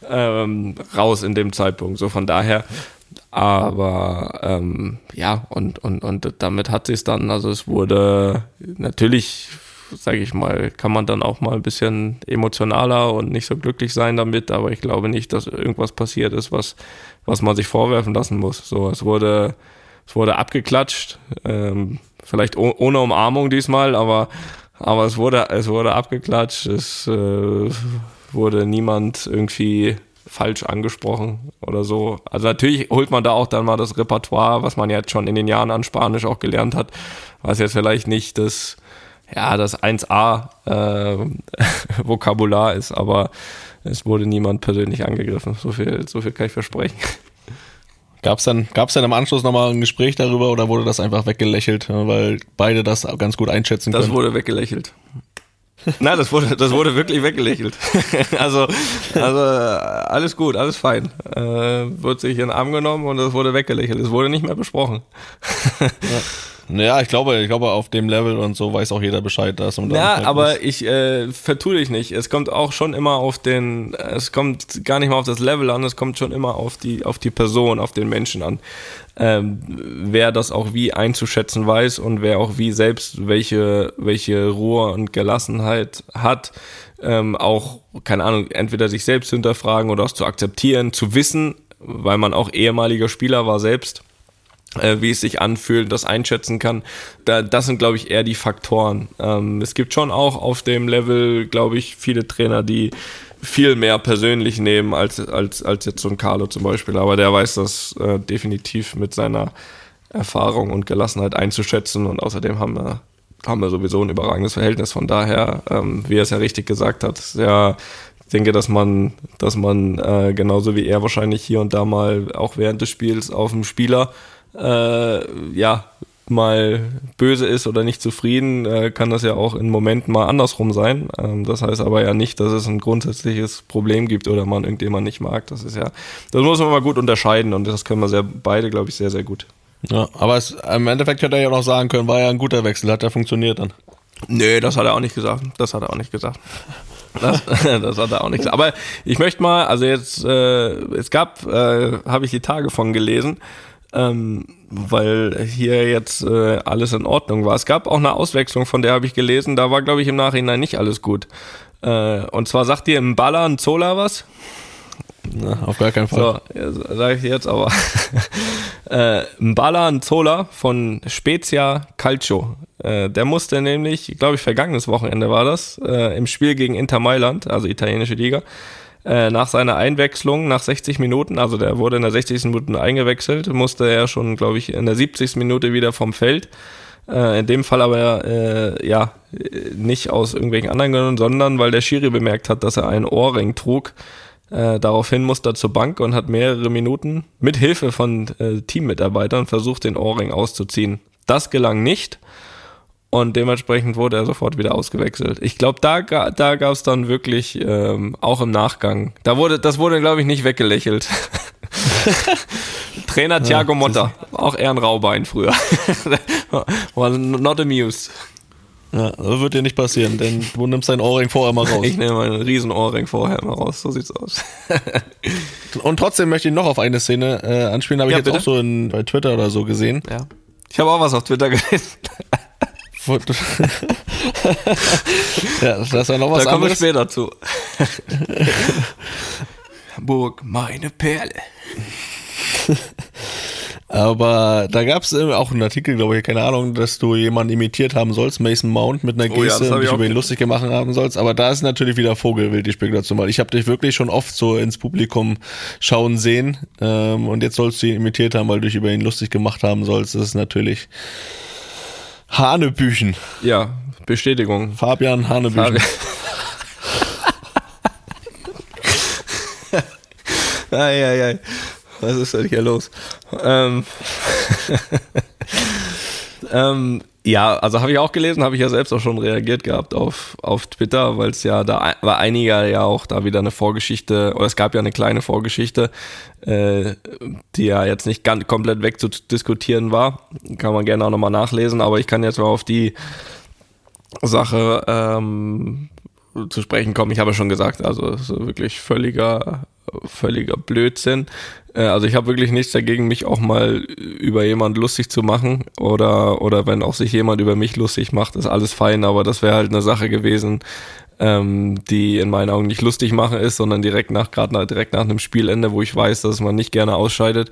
Ähm, raus in dem Zeitpunkt. So von daher. Aber ähm, ja, und, und, und damit hat sie es dann. Also es wurde natürlich, sage ich mal, kann man dann auch mal ein bisschen emotionaler und nicht so glücklich sein damit, aber ich glaube nicht, dass irgendwas passiert ist, was, was man sich vorwerfen lassen muss. So, es wurde, es wurde abgeklatscht, ähm, vielleicht ohne Umarmung diesmal, aber aber es wurde, es wurde abgeklatscht, es äh, wurde niemand irgendwie falsch angesprochen oder so. Also natürlich holt man da auch dann mal das Repertoire, was man jetzt schon in den Jahren an Spanisch auch gelernt hat, was jetzt vielleicht nicht das ja, das 1a äh, Vokabular ist, aber es wurde niemand persönlich angegriffen. So viel, so viel kann ich versprechen. Gab es dann, gab's dann im Anschluss nochmal ein Gespräch darüber oder wurde das einfach weggelächelt, weil beide das ganz gut einschätzen Das können? wurde weggelächelt. Nein, das wurde, das wurde wirklich weggelächelt. also, also alles gut, alles fein. Äh, wird sich in den Arm genommen und es wurde weggelächelt. Es wurde nicht mehr besprochen. Naja, ich glaube, ich glaube, auf dem Level und so weiß auch jeder Bescheid, dass und Ja, aber ich äh, vertue dich nicht. Es kommt auch schon immer auf den, es kommt gar nicht mal auf das Level an, es kommt schon immer auf die, auf die Person, auf den Menschen an. Ähm, wer das auch wie einzuschätzen weiß und wer auch wie selbst welche, welche Ruhe und Gelassenheit hat, ähm, auch, keine Ahnung, entweder sich selbst hinterfragen oder auch zu akzeptieren, zu wissen, weil man auch ehemaliger Spieler war selbst äh, wie es sich anfühlt, das einschätzen kann. Da, das sind, glaube ich, eher die Faktoren. Ähm, es gibt schon auch auf dem Level, glaube ich, viele Trainer, die viel mehr persönlich nehmen als, als, als jetzt so ein Carlo zum Beispiel. Aber der weiß das äh, definitiv mit seiner Erfahrung und Gelassenheit einzuschätzen. Und außerdem haben wir, haben wir sowieso ein überragendes Verhältnis. Von daher, ähm, wie er es ja richtig gesagt hat, ja, ich denke, dass man, dass man äh, genauso wie er wahrscheinlich hier und da mal auch während des Spiels auf dem Spieler äh, ja, mal böse ist oder nicht zufrieden, äh, kann das ja auch in Momenten mal andersrum sein. Ähm, das heißt aber ja nicht, dass es ein grundsätzliches Problem gibt oder man irgendjemand nicht mag. Das ist ja, das muss man mal gut unterscheiden und das können wir sehr, beide, glaube ich, sehr, sehr gut. Ja, aber es, im Endeffekt hätte er ja noch sagen können, war ja ein guter Wechsel, hat ja funktioniert dann. Nee, das hat er auch nicht gesagt. Das hat er auch nicht gesagt. Das, das hat er auch nicht gesagt. Aber ich möchte mal, also jetzt, äh, es gab, äh, habe ich die Tage von gelesen, ähm, weil hier jetzt äh, alles in Ordnung war. Es gab auch eine Auswechslung, von der habe ich gelesen, da war, glaube ich, im Nachhinein nicht alles gut. Äh, und zwar sagt ihr im Baller ein Zola was? Na, auf gar keinen Fall. So, sage ich jetzt aber. äh, Mbala Nzola von Spezia Calcio. Äh, der musste nämlich, glaube ich, vergangenes Wochenende war das, äh, im Spiel gegen Inter Mailand, also italienische Liga, äh, nach seiner Einwechslung nach 60 Minuten, also der wurde in der 60. Minute eingewechselt, musste er schon, glaube ich, in der 70. Minute wieder vom Feld. Äh, in dem Fall aber äh, ja nicht aus irgendwelchen anderen Gründen, sondern weil der Schiri bemerkt hat, dass er einen Ohrring trug. Äh, daraufhin musste er zur Bank und hat mehrere Minuten mit Hilfe von äh, Teammitarbeitern versucht, den Ohrring auszuziehen. Das gelang nicht und dementsprechend wurde er sofort wieder ausgewechselt. Ich glaube, da, da gab es dann wirklich ähm, auch im Nachgang. Da wurde, das wurde, glaube ich, nicht weggelächelt. Trainer Thiago Motta, auch eher ein Raubein früher. War not amused. Ja, das wird dir nicht passieren, denn du nimmst dein Ohrring vorher mal raus. Ich nehme meinen riesen Ohrring vorher mal raus, so sieht's aus. Und trotzdem möchte ich noch auf eine Szene äh, anspielen, habe ich ja, jetzt bitte? auch so in, bei Twitter oder so gesehen. Ja. Ich habe auch was auf Twitter gelesen. ja, das ist ja noch was Da kommen wir anderes. später zu. Hamburg, meine Perle. Aber da gab es auch einen Artikel, glaube ich, keine Ahnung, dass du jemanden imitiert haben sollst, Mason Mount mit einer Oh ja, Geste das hab und ich dich über ihn lustig gemacht haben sollst. Aber da ist natürlich wieder Vogelwild die Spekulation, weil ich habe dich wirklich schon oft so ins Publikum schauen sehen ähm, und jetzt sollst du ihn imitiert haben, weil du dich über ihn lustig gemacht haben sollst. Das ist natürlich Hanebüchen. Ja, Bestätigung. Fabian Hanebüchen. ei, ei, ei. Was ist denn hier los? Ähm, ähm, ja, also habe ich auch gelesen, habe ich ja selbst auch schon reagiert gehabt auf, auf Twitter, weil es ja da war einiger ja auch da wieder eine Vorgeschichte, oder es gab ja eine kleine Vorgeschichte, äh, die ja jetzt nicht ganz komplett wegzudiskutieren war. Kann man gerne auch nochmal nachlesen, aber ich kann jetzt mal auf die Sache ähm, zu sprechen kommen. Ich habe schon gesagt, also wirklich völliger, völliger Blödsinn. Äh, Also ich habe wirklich nichts dagegen, mich auch mal über jemand lustig zu machen oder oder wenn auch sich jemand über mich lustig macht, ist alles fein. Aber das wäre halt eine Sache gewesen, ähm, die in meinen Augen nicht lustig machen ist, sondern direkt nach gerade nach, direkt nach einem Spielende, wo ich weiß, dass man nicht gerne ausscheidet,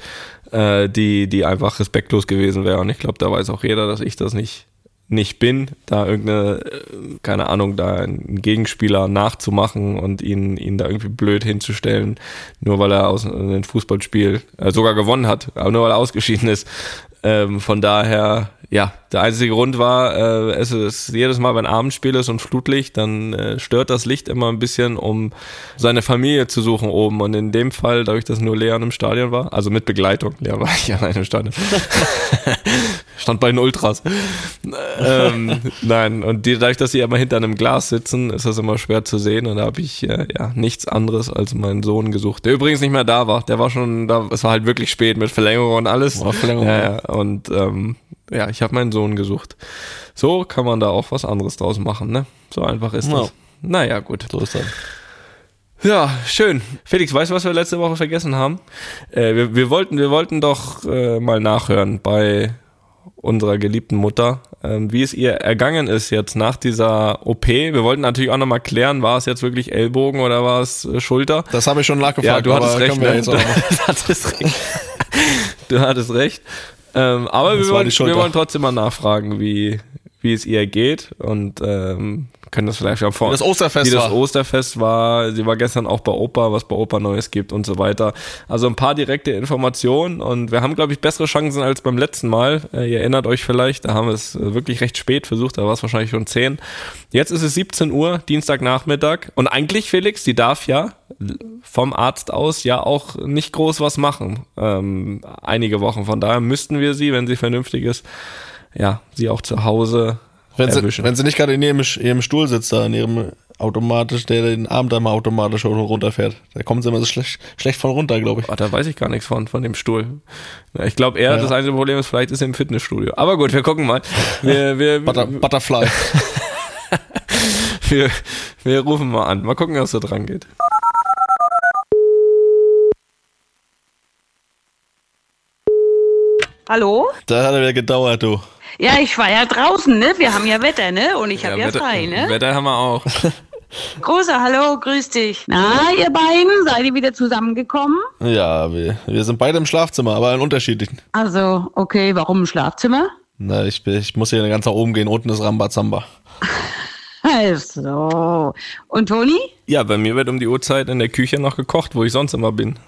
äh, die die einfach respektlos gewesen wäre. Und ich glaube, da weiß auch jeder, dass ich das nicht nicht bin, da irgendeine, äh, keine Ahnung, da einen Gegenspieler nachzumachen und ihn, ihn da irgendwie blöd hinzustellen, nur weil er aus einem Fußballspiel äh, sogar gewonnen hat, aber nur weil er ausgeschieden ist. Ähm, von daher, ja, der einzige Grund war, äh, es ist jedes Mal, wenn Abendspiel ist und Flutlicht, dann äh, stört das Licht immer ein bisschen, um seine Familie zu suchen oben. Und in dem Fall, dadurch, dass nur Leon im Stadion war, also mit Begleitung, Leon war ich allein im Stadion. Stand bei den Ultras. ähm, nein, und die, dadurch, dass sie immer hinter einem Glas sitzen, ist das immer schwer zu sehen. Und da habe ich äh, ja nichts anderes als meinen Sohn gesucht, der übrigens nicht mehr da war. Der war schon da, es war halt wirklich spät mit Verlängerung und alles. War Verlängerung. Ja, ja. Und ähm, ja, ich habe meinen Sohn gesucht. So kann man da auch was anderes draus machen, ne? So einfach ist Ja. das. Naja, gut. So ist das. Ja, schön. Felix, weißt du, was wir letzte Woche vergessen haben? Äh, wir, wir, wollten, wir wollten doch äh, mal nachhören bei unserer geliebten Mutter, ähm, wie es ihr ergangen ist jetzt nach dieser OP. Wir wollten natürlich auch nochmal klären, war es jetzt wirklich Ellbogen oder war es äh, Schulter? Das habe ich schon nachgefragt. Ja, du hattest recht. Ne? Du, hattest recht. du hattest recht. Ähm, aber Das wir wollen, wir wollen trotzdem mal nachfragen, wie, wie es ihr geht und ähm, können das vielleicht auch vor. Wie das Osterfest wie das war. Osterfest war. Sie war gestern auch bei Opa, was bei Opa Neues gibt und so weiter. Also ein paar direkte Informationen und wir haben, glaube ich, bessere Chancen als beim letzten Mal. Äh, ihr erinnert euch vielleicht, da haben wir es äh, wirklich recht spät versucht, da war es wahrscheinlich schon 10. Jetzt ist es 17 Uhr, Dienstagnachmittag und eigentlich, Felix, die darf ja vom Arzt aus ja auch nicht groß was machen. Ähm, einige Wochen. Von daher müssten wir sie, wenn sie vernünftig ist, ja, sie auch zu Hause Wenn sie, erwischen. wenn sie nicht gerade in ihrem, ihrem Stuhl sitzt, da in ihrem automatisch, der den Arm da mal automatisch hoch und runter fährt. Da kommen sie immer so schlecht, schlecht von runter, glaube ich. Oh, da weiß ich gar nichts von, von dem Stuhl. Ich glaube eher, Ja. das einzige Problem ist, vielleicht ist er im Fitnessstudio. Aber gut, wir gucken mal. Wir, wir, Butter, Butterfly. wir, wir rufen mal an. Mal gucken, was da dran geht. Hallo? da hat er wieder gedauert, du. Ja, ich war ja draußen, ne? Wir haben ja Wetter, ne? Und ich habe ja, Wetter, frei, ne? Wetter haben wir auch. Großer Hallo, grüß dich. Na, ihr beiden, seid ihr wieder zusammengekommen? Ja, wir, wir sind beide im Schlafzimmer, aber in unterschiedlichen. Also, okay, warum im Schlafzimmer? Na, ich, bin- ich muss hier ganz nach oben gehen. Unten ist Rambazamba. Also. Und Toni? Ja, bei mir wird um die Uhrzeit in der Küche noch gekocht, wo ich sonst immer bin.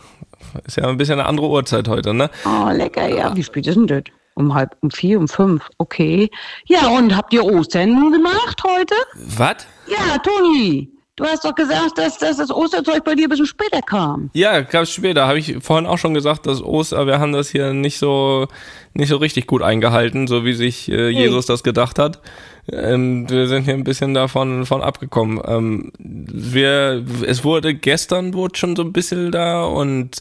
Ist ja ein bisschen eine andere Uhrzeit heute, ne? Oh, lecker, ja. Wie spät ist denn das? Um halb, um vier, um fünf. Okay. Ja, und habt ihr Ostern gemacht heute? Was? Ja, Toni. Du hast doch gesagt, dass, dass das Osterzeug bei dir ein bisschen später kam. Ja, gab's später. Habe ich vorhin auch schon gesagt, dass Oster, wir haben das hier nicht so nicht so richtig gut eingehalten, so wie sich äh, Jesus das gedacht hat. Ähm, wir sind hier ein bisschen davon von abgekommen. Ähm, wir, es wurde gestern wurde schon so ein bisschen da und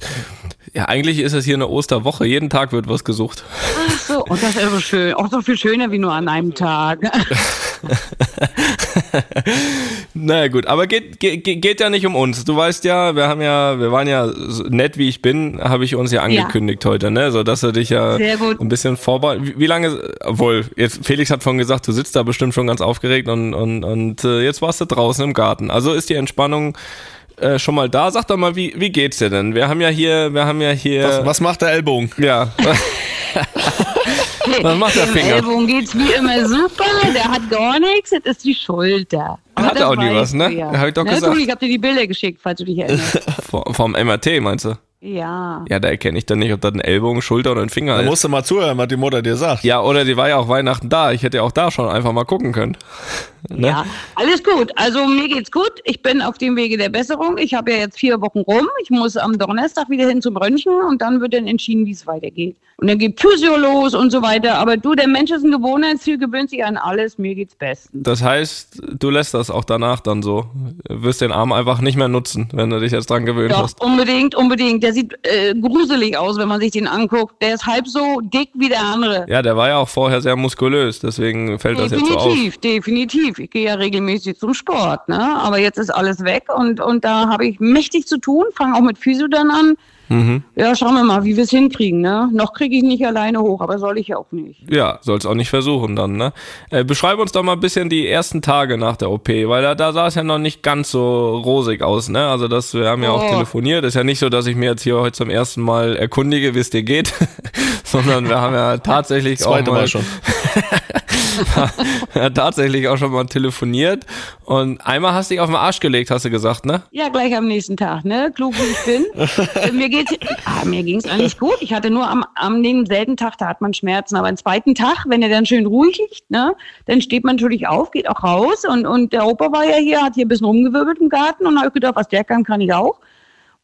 ja, eigentlich ist es hier eine Osterwoche. Jeden Tag wird was gesucht. Ach so, und das ist ja so schön. Auch so viel schöner wie nur an einem Tag. Naja gut, aber geht, geht, geht ja nicht um uns. Du weißt ja, wir haben ja, wir waren ja so nett wie ich bin, habe ich uns ja angekündigt heute, ne? So dass du dich ja Sehr gut. ein bisschen vorbereitet. Wie, wie lange, obwohl, jetzt Felix hat vorhin gesagt, du sitzt da bestimmt schon ganz aufgeregt und, und, und äh, jetzt warst du draußen im Garten. Also ist die Entspannung äh, schon mal da. Sag doch mal, wie, wie geht's dir denn? Wir haben ja hier, wir haben ja hier. Was, was macht der Ellbogen? Ja. Was macht der Dem Finger? Ellbogen geht's wie immer super, der hat gar nichts, das ist die Schulter. Aber Hat das auch nie was, ne? du Ja. Hab ich doch ne, gesagt. Toni, ich hab dir die Bilder geschickt, falls du dich erinnerst. Vom, vom MRT meinst du? ja. Ja, da erkenne ich dann nicht, ob das ein Ellbogen, Schulter oder ein Finger Da ist. musst du mal zuhören, was die Mutter dir sagt. Ja, oder die war ja auch Weihnachten da. Ich hätte ja auch da schon einfach mal gucken können. Ne? Ja, alles gut. Also mir geht's gut. Ich bin auf dem Wege der Besserung. Ich habe ja jetzt vier Wochen rum. Ich muss am Donnerstag wieder hin zum Röntgen und dann wird dann entschieden, wie es weitergeht. Und dann geht Physio los und so weiter. Aber du, der Mensch ist ein Gewohnheitstier, gewöhnt sich an alles. Mir geht's bestens. Das heißt, du lässt das auch danach dann so. Wirst den Arm einfach nicht mehr nutzen, wenn du dich jetzt dran gewöhnt Doch, hast. unbedingt, unbedingt. Der sieht äh, gruselig aus, wenn man sich den anguckt. Der ist halb so dick wie der andere. Ja, der war ja auch vorher sehr muskulös, deswegen fällt das jetzt so auf. Definitiv, definitiv. Ich gehe ja regelmäßig zum Sport, ne? Aber jetzt ist alles weg und, und da habe ich mächtig zu tun, fange auch mit Physio dann an. Mhm. Ja, schauen wir mal, wie wir es hinkriegen, ne? Noch kriege ich nicht alleine hoch, aber soll ich ja auch nicht. Ja, soll's auch nicht versuchen dann, ne? Äh, beschreib uns doch mal ein bisschen die ersten Tage nach der OP, weil da, da sah es ja noch nicht ganz so rosig aus, ne? Also das, wir haben ja auch Oh. telefoniert. Ist ja nicht so, dass ich mir jetzt hier heute zum ersten Mal erkundige, wie es dir geht, sondern wir haben ja tatsächlich auch mal, Mal schon. ja, tatsächlich auch schon mal telefoniert. Und einmal hast du dich auf den Arsch gelegt, hast du gesagt, ne? Ja, gleich am nächsten Tag, ne? Klug wie ich bin. Äh, mir geht's, ah, mir ging's eigentlich gut. Ich hatte nur am, am demselben Tag, da hat man Schmerzen. Aber am zweiten Tag, wenn er dann schön ruhig liegt, ne? Dann steht man natürlich auf, geht auch raus. Und, und der Opa war ja hier, hat hier ein bisschen rumgewirbelt im Garten und habe gedacht, was der kann, kann ich auch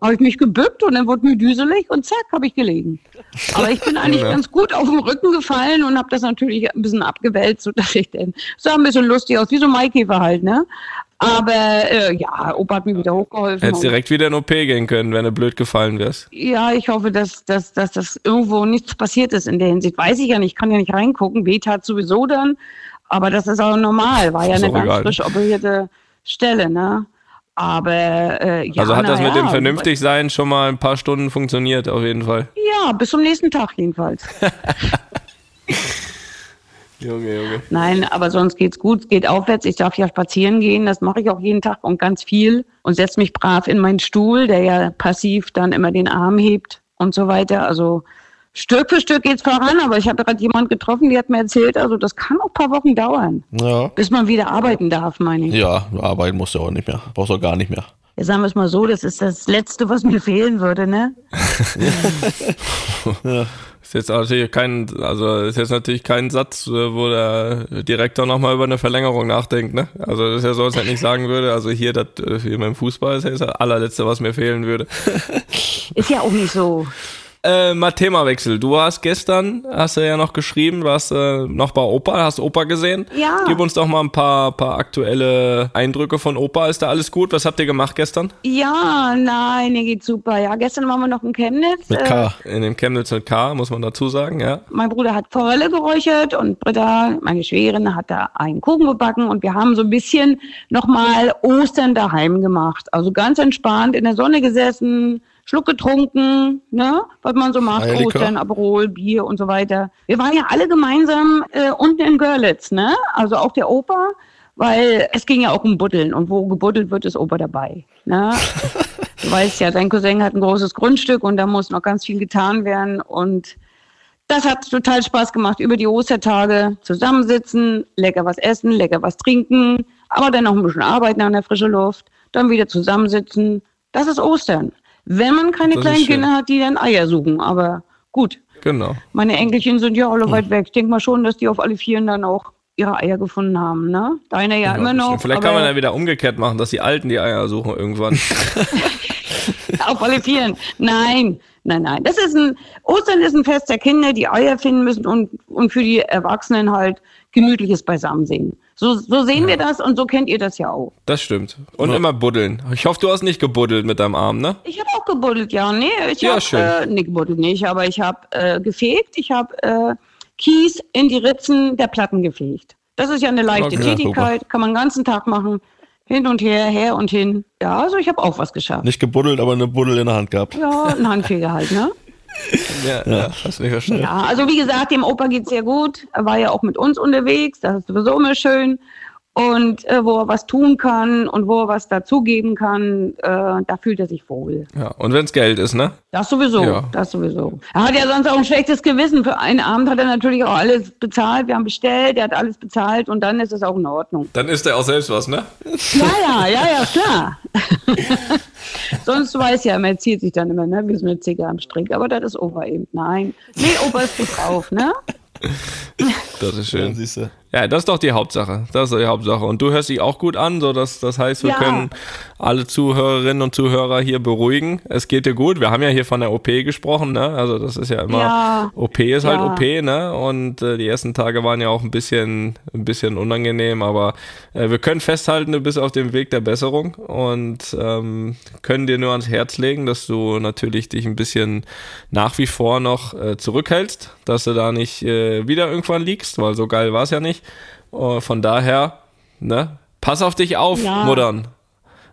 habe ich mich gebückt und dann wurde mir düselig und zack, habe ich gelegen. Aber ich bin eigentlich ja. ganz gut auf den Rücken gefallen und habe das natürlich ein bisschen abgewälzt, sodass ich dann sah ein bisschen lustig aus, wie so Maikäfer halt, ne? Aber äh, ja, Opa hat mir wieder hochgeholfen. Hättest direkt wieder in OP gehen können, wenn du blöd gefallen wärst. Ja, ich hoffe, dass, dass, dass das irgendwo nichts passiert ist in der Hinsicht. Weiß ich ja nicht, ich kann ja nicht reingucken. Weh tat sowieso dann. Aber das ist auch normal, war ja eine ganz egal. frisch operierte Stelle, ne? Aber äh, ja, Also hat das ja, mit dem Vernünftigsein schon mal ein paar Stunden funktioniert, auf jeden Fall. Ja, bis zum nächsten Tag jedenfalls. Junge, Junge. Nein, aber sonst geht's gut, es geht aufwärts. Ich darf ja spazieren gehen, das mache ich auch jeden Tag und ganz viel und setze mich brav in meinen Stuhl, der ja passiv dann immer den Arm hebt und so weiter. Also Stück für Stück geht's voran, aber ich habe gerade jemand getroffen, die hat mir erzählt, also das kann auch ein paar Wochen dauern, Ja. bis man wieder arbeiten darf, meine ich. Ja, arbeiten musst du auch nicht mehr. Brauchst du auch gar nicht mehr. Ja, sagen wir es mal so, das ist das Letzte, was mir fehlen würde, ne? Ist jetzt natürlich kein, also ist jetzt natürlich kein Satz, äh, wo der Direktor nochmal über eine Verlängerung nachdenkt, ne? Also das ist ja so, als er nicht sagen würde, also hier, das äh, hier beim Fußball ist ja das allerletzte, was mir fehlen würde. Ist ja auch nicht so. Äh, mal Themawechsel. Du hast gestern, hast du ja noch geschrieben, warst äh, noch bei Opa, hast Opa gesehen. Ja. Gib uns doch mal ein paar, paar aktuelle Eindrücke von Opa. Ist da alles gut? Was habt ihr gemacht gestern? Ja, nein, mir geht's super. Ja, gestern waren wir noch in Chemnitz. Mit Äh, K. In dem Chemnitz mit K, muss man dazu sagen, ja. mein Bruder hat Forelle geräuchert und Britta, meine Schwägerin, hat da einen Kuchen gebacken und wir haben so ein bisschen nochmal Ostern daheim gemacht. Also ganz entspannt in der Sonne gesessen, Schluck getrunken, ne, was man so macht. Ostern, Aperol, Bier und so weiter. Wir waren ja alle gemeinsam äh, unten in Görlitz, ne, also auch der Opa, weil es ging ja auch um Buddeln und wo gebuddelt wird, ist Opa dabei, ne. Du weißt ja, dein Cousin hat ein großes Grundstück und da muss noch ganz viel getan werden und das hat total Spaß gemacht, über die Ostertage zusammensitzen, lecker was essen, lecker was trinken, aber dann noch ein bisschen arbeiten an der frischen Luft, dann wieder zusammensitzen. Das ist Ostern. Wenn man keine Das kleinen. Kinder hat, die dann Eier suchen, aber gut. Genau. Meine Enkelchen sind ja alle Hm. weit weg. Ich denke mal schon, dass die auf alle Vieren dann auch ihre Eier gefunden haben, ne? Deine ja, immer noch. Vielleicht kann man ja wieder umgekehrt machen, dass die Alten die Eier suchen irgendwann. auf alle Vieren. Nein, nein, nein. Das ist ein, Ostern ist ein Fest der Kinder, die Eier finden müssen und, und für die Erwachsenen halt gemütliches Beisammensehen. So, so sehen wir das und so kennt ihr das ja auch. Das stimmt. Und immer buddeln. Ich hoffe, du hast nicht gebuddelt mit deinem Arm, ne? Ich habe auch gebuddelt, ja. Nee, ich Ja, habe schön. äh, nee, gebuddelt nicht, aber ich habe äh, gefegt. Ich habe äh, Kies in die Ritzen der Platten gefegt. Das ist ja eine leichte Okay, Tätigkeit, kann man den ganzen Tag machen. Hin und her, her und hin. Ja, also ich habe auch was geschafft. Nicht gebuddelt, aber eine Buddel in der Hand gehabt. Ja, ein Handfeger halt, ne? Ja, ja. hast du nicht verstanden. Ja, also wie gesagt, dem Opa geht's sehr gut. Er war ja auch mit uns unterwegs, das ist sowieso immer schön. Und äh, wo er was tun kann und wo er was dazugeben kann, äh, da fühlt er sich wohl. Ja. Und wenn's Geld ist, ne? Das sowieso, Ja. das sowieso. Er hat ja sonst auch ein schlechtes Gewissen. Für einen Abend hat er natürlich auch alles bezahlt. Wir haben bestellt, er hat alles bezahlt und dann ist es auch in Ordnung. Dann isst er auch selbst was, ne? Ja, ja, ja, ja, klar. sonst weiß ja, man zieht sich dann immer, ne, wie so eine Zicke am Strick. Aber das ist Opa eben. Nein. Nee, Opa ist gut drauf, ne? Das ist schön. siehst du. Ja, das ist doch die Hauptsache. Das ist doch die Hauptsache. Und du hörst dich auch gut an, so dass das heißt, wir Ja. können alle Zuhörerinnen und Zuhörer hier beruhigen. Es geht dir gut. Wir haben ja hier von der OP gesprochen, ne? Also das ist ja immer Ja. OP ist halt Ja. OP, ne? Und äh, die ersten Tage waren ja auch ein bisschen ein bisschen unangenehm, aber äh, wir können festhalten, du bist auf dem Weg der Besserung und ähm, können dir nur ans Herz legen, dass du natürlich dich ein bisschen nach wie vor noch äh, zurückhältst, dass du da nicht äh, wieder irgendwann liegst, weil so geil war es ja nicht. Äh, von daher, ne, pass auf dich auf, Ja. Muttern.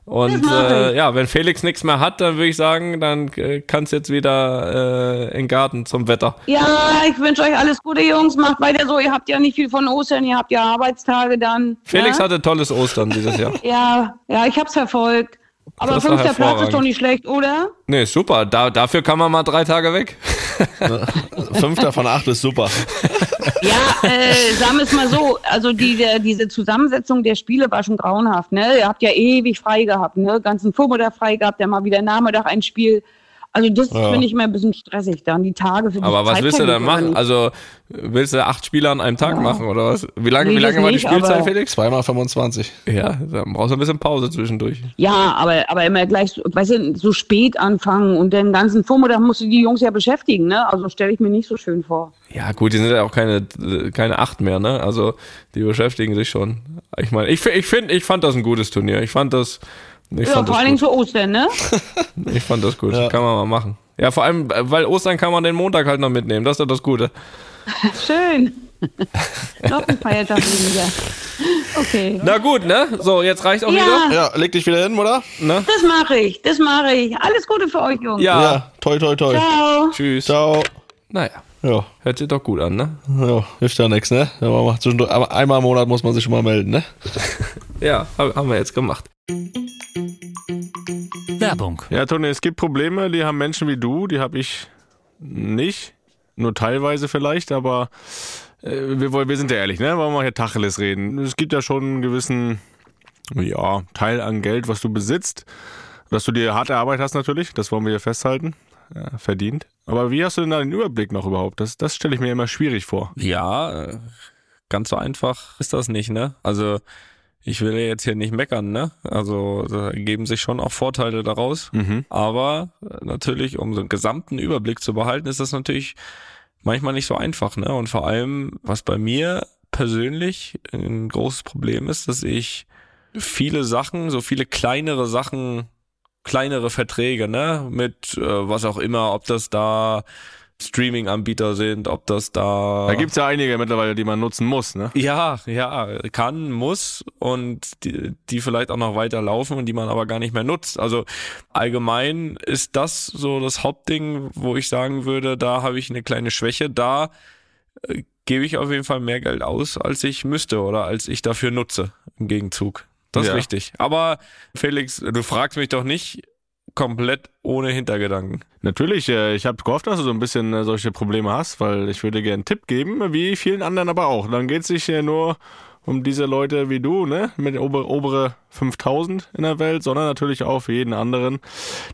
Und äh, ja, wenn Felix nichts mehr hat, dann würde ich sagen, dann äh, kannst jetzt wieder äh, in den Garten zum Wetter. Ja, ich wünsche euch alles Gute, Jungs. Macht weiter so. Ihr habt ja nicht viel von Ostern. Ihr habt ja Arbeitstage dann. Felix ne? hatte tolles Ostern dieses Jahr. Ja, ja, ich hab's verfolgt. Aber Das war fünfter Platz ist doch nicht schlecht, oder? Nee, super. Da, dafür kann man mal drei Tage weg. Fünfter von acht ist super. Ja, äh, sagen wir es mal so, also diese, diese Zusammensetzung der Spiele war schon grauenhaft, ne? Ihr habt ja ewig frei gehabt, ne? Ganzen Vormittag frei gehabt, dann mal wieder Nachmittag ein Spiel. Also das Ja. finde ich immer ein bisschen stressig, dann die Tage für die Aber was willst du dann machen? Also willst du acht Spiele an einem Tag machen oder was? Wie lange, Nee, wie lange war die nicht, Spielzeit, aber- Felix? Zweimal 25. Ja, dann brauchst du ein bisschen Pause zwischendurch. Ja, aber, aber immer gleich, so, weißt du, so spät anfangen und den ganzen Vormittag musst du die Jungs ja beschäftigen, ne? Also stelle ich mir nicht so schön vor. Ja, gut, die sind ja auch keine, keine acht mehr, ne? Also die beschäftigen sich schon. Ich meine, ich, ich finde, ich fand das ein gutes Turnier. Ich fand das, ich Ja, vor allen Dingen zu Ostern, ne? Ich fand das gut. Ja. Kann man mal machen. Ja, vor allem, weil Ostern kann man den Montag halt noch mitnehmen. Das ist doch das Gute. Schön. Noch ein Feiertag weniger. Okay. Na gut, ne? So, jetzt reicht auch Ja, wieder. Ja, leg dich wieder hin, oder? Ne? das mache ich, das mache ich. Alles Gute für euch, Jungs. Ja. Ja, toi, toi, toi. Ciao. Tschüss. Ciao. Naja, Ja, hört sich doch gut an, ne? ja hilft ja nichts, ne? Aber einmal im Monat muss man sich schon mal melden, ne? Ja, hab- haben wir jetzt gemacht. Werbung. Ja, Toni, es gibt Probleme, die haben Menschen wie du, die habe ich nicht. Nur teilweise vielleicht, aber äh, wir, wollen- wir sind ja ehrlich, ne? Wollen wir hier Tacheles reden. Es gibt ja schon einen gewissen, ja, Teil an Geld, was du besitzt. Dass du dir harte Arbeit hast natürlich, das wollen wir hier festhalten. Ja, verdient. Aber wie hast du denn da den Überblick noch überhaupt? Das, das stelle ich mir immer schwierig vor. Ja, äh, ganz so einfach ist das nicht, ne? Also, ich will jetzt hier nicht meckern, ne? Also, da ergeben sich schon auch Vorteile daraus. Mhm. Aber äh, natürlich, um so einen gesamten Überblick zu behalten, ist das natürlich manchmal nicht so einfach, ne? Und vor allem, was bei mir persönlich ein großes Problem ist, dass ich viele Sachen, so viele kleinere Sachen, kleinere Verträge, ne, mit äh, was auch immer, ob das da Streaming-Anbieter sind, ob das da Da gibt's ja einige mittlerweile, die man nutzen muss, ne? ja, ja, kann, muss und die, die vielleicht auch noch weiter laufen und die man aber gar nicht mehr nutzt. Also allgemein ist das so das Hauptding, wo ich sagen würde, da habe ich eine kleine Schwäche. Da äh, gebe ich auf jeden Fall mehr Geld aus, als ich müsste oder als ich dafür nutze im Gegenzug. Das Ja. ist richtig. Aber Felix, du fragst mich doch nicht komplett ohne Hintergedanken. Natürlich, äh, ich habe gehofft, dass du so ein bisschen äh, solche Probleme hast, weil ich würde gerne einen Tipp geben, wie vielen anderen aber auch. Dann geht es sich äh, nur um diese Leute wie du, ne, mit ober, obere 5000 in der Welt, sondern natürlich auch für jeden anderen.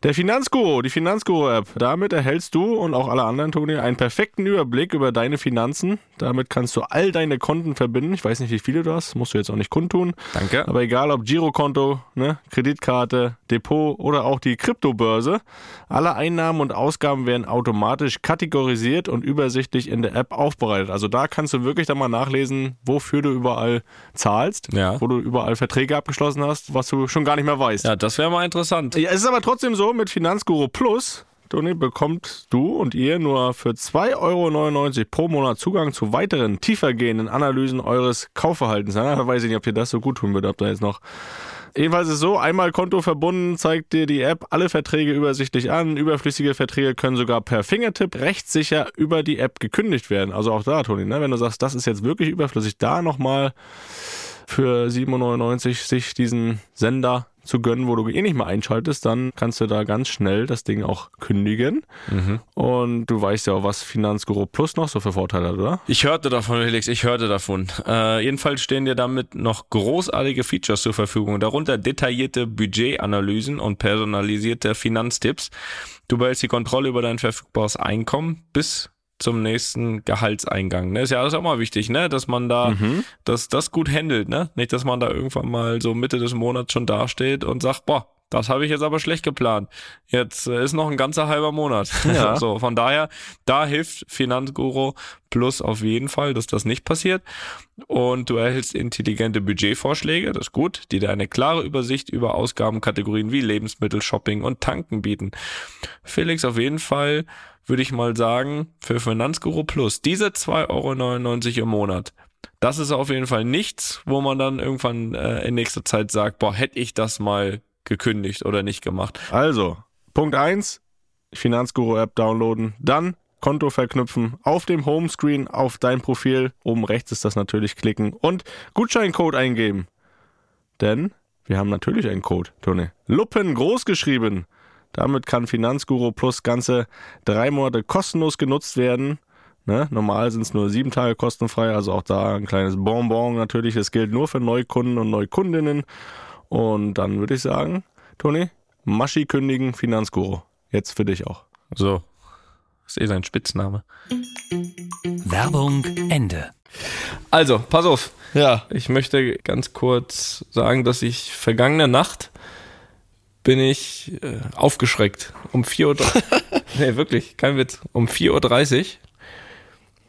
Der Finanzguru, die Finanzguru-App. Damit erhältst du und auch alle anderen, Toni, einen perfekten Überblick über deine Finanzen. Damit kannst du all deine Konten verbinden. Ich weiß nicht, wie viele du hast, musst du jetzt auch nicht kundtun. Danke. Aber egal ob Girokonto, ne, Kreditkarte, Depot oder auch die Kryptobörse, alle Einnahmen und Ausgaben werden automatisch kategorisiert und übersichtlich in der App aufbereitet. Also da kannst du wirklich dann mal nachlesen, wofür du überall zahlst, Ja. wo du überall Verträge abgeschlossen hast, was du schon gar nicht mehr weißt. Ja, das wäre mal interessant. Ja, es ist aber trotzdem so, mit Finanzguru Plus, Toni, bekommt du und ihr nur für 2,99 Euro pro Monat Zugang zu weiteren tiefergehenden Analysen eures Kaufverhaltens. Ja, da weiß ich nicht, ob dir das so gut tun würde, ob da jetzt noch. Jedenfalls ist so, einmal Konto verbunden, zeigt dir die App alle Verträge übersichtlich an. Überflüssige Verträge können sogar per Fingertipp rechtssicher über die App gekündigt werden. Also auch da, Toni, ne, wenn du sagst, das ist jetzt wirklich überflüssig, da nochmal für 7,99 sich diesen Sender zu gönnen, wo du eh nicht mehr einschaltest, dann kannst du da ganz schnell das Ding auch kündigen. Und du weißt ja auch, was Finanzguru Plus noch so für Vorteile hat, oder? Ich hörte davon, Felix, ich hörte davon. Äh, jedenfalls stehen dir damit noch großartige Features zur Verfügung, darunter detaillierte Budgetanalysen und personalisierte Finanztipps. Du behältst die Kontrolle über dein verfügbares Einkommen bis zum nächsten Gehaltseingang. Ne? Ist ja alles auch mal wichtig, ne? dass man da dass das gut handelt. Ne? Nicht, dass man da irgendwann mal so Mitte des Monats schon dasteht und sagt, boah, das habe ich jetzt aber schlecht geplant. Jetzt äh, ist noch ein ganzer halber Monat. Ja. so, von daher, da hilft Finanzguru Plus auf jeden Fall, dass das nicht passiert. Und du erhältst intelligente Budgetvorschläge, das ist gut, die dir eine klare Übersicht über Ausgabenkategorien wie Lebensmittel, Shopping und Tanken bieten. Felix, auf jeden Fall würde ich mal sagen, für Finanzguru Plus, diese 2,99 Euro im Monat, das ist auf jeden Fall nichts, wo man dann irgendwann äh, in nächster Zeit sagt, boah, hätte ich das mal gekündigt oder nicht gemacht. Also, Punkt 1, Finanzguru-App downloaden, dann Konto verknüpfen, auf dem Homescreen auf dein Profil, oben rechts ist das natürlich klicken und Gutscheincode eingeben. Denn Wir haben natürlich einen Code, Toni. Luppen groß geschrieben. Damit kann Finanzguru Plus ganze drei Monate kostenlos genutzt werden. Ne? Normal sind es nur sieben Tage kostenfrei, also auch da ein kleines Bonbon natürlich. Es gilt nur für Neukunden und Neukundinnen. Und dann würde ich sagen, Toni, Maschi kündigen, Finanzguru. Jetzt für dich auch. So. Das ist eh sein Spitzname. Werbung Ende. Also, pass auf. Ja, Ich möchte ganz kurz sagen, dass ich vergangene Nacht bin ich äh, aufgeschreckt. Um 4 Uhr. nee, wirklich, kein Witz. Um 4.30 Uhr.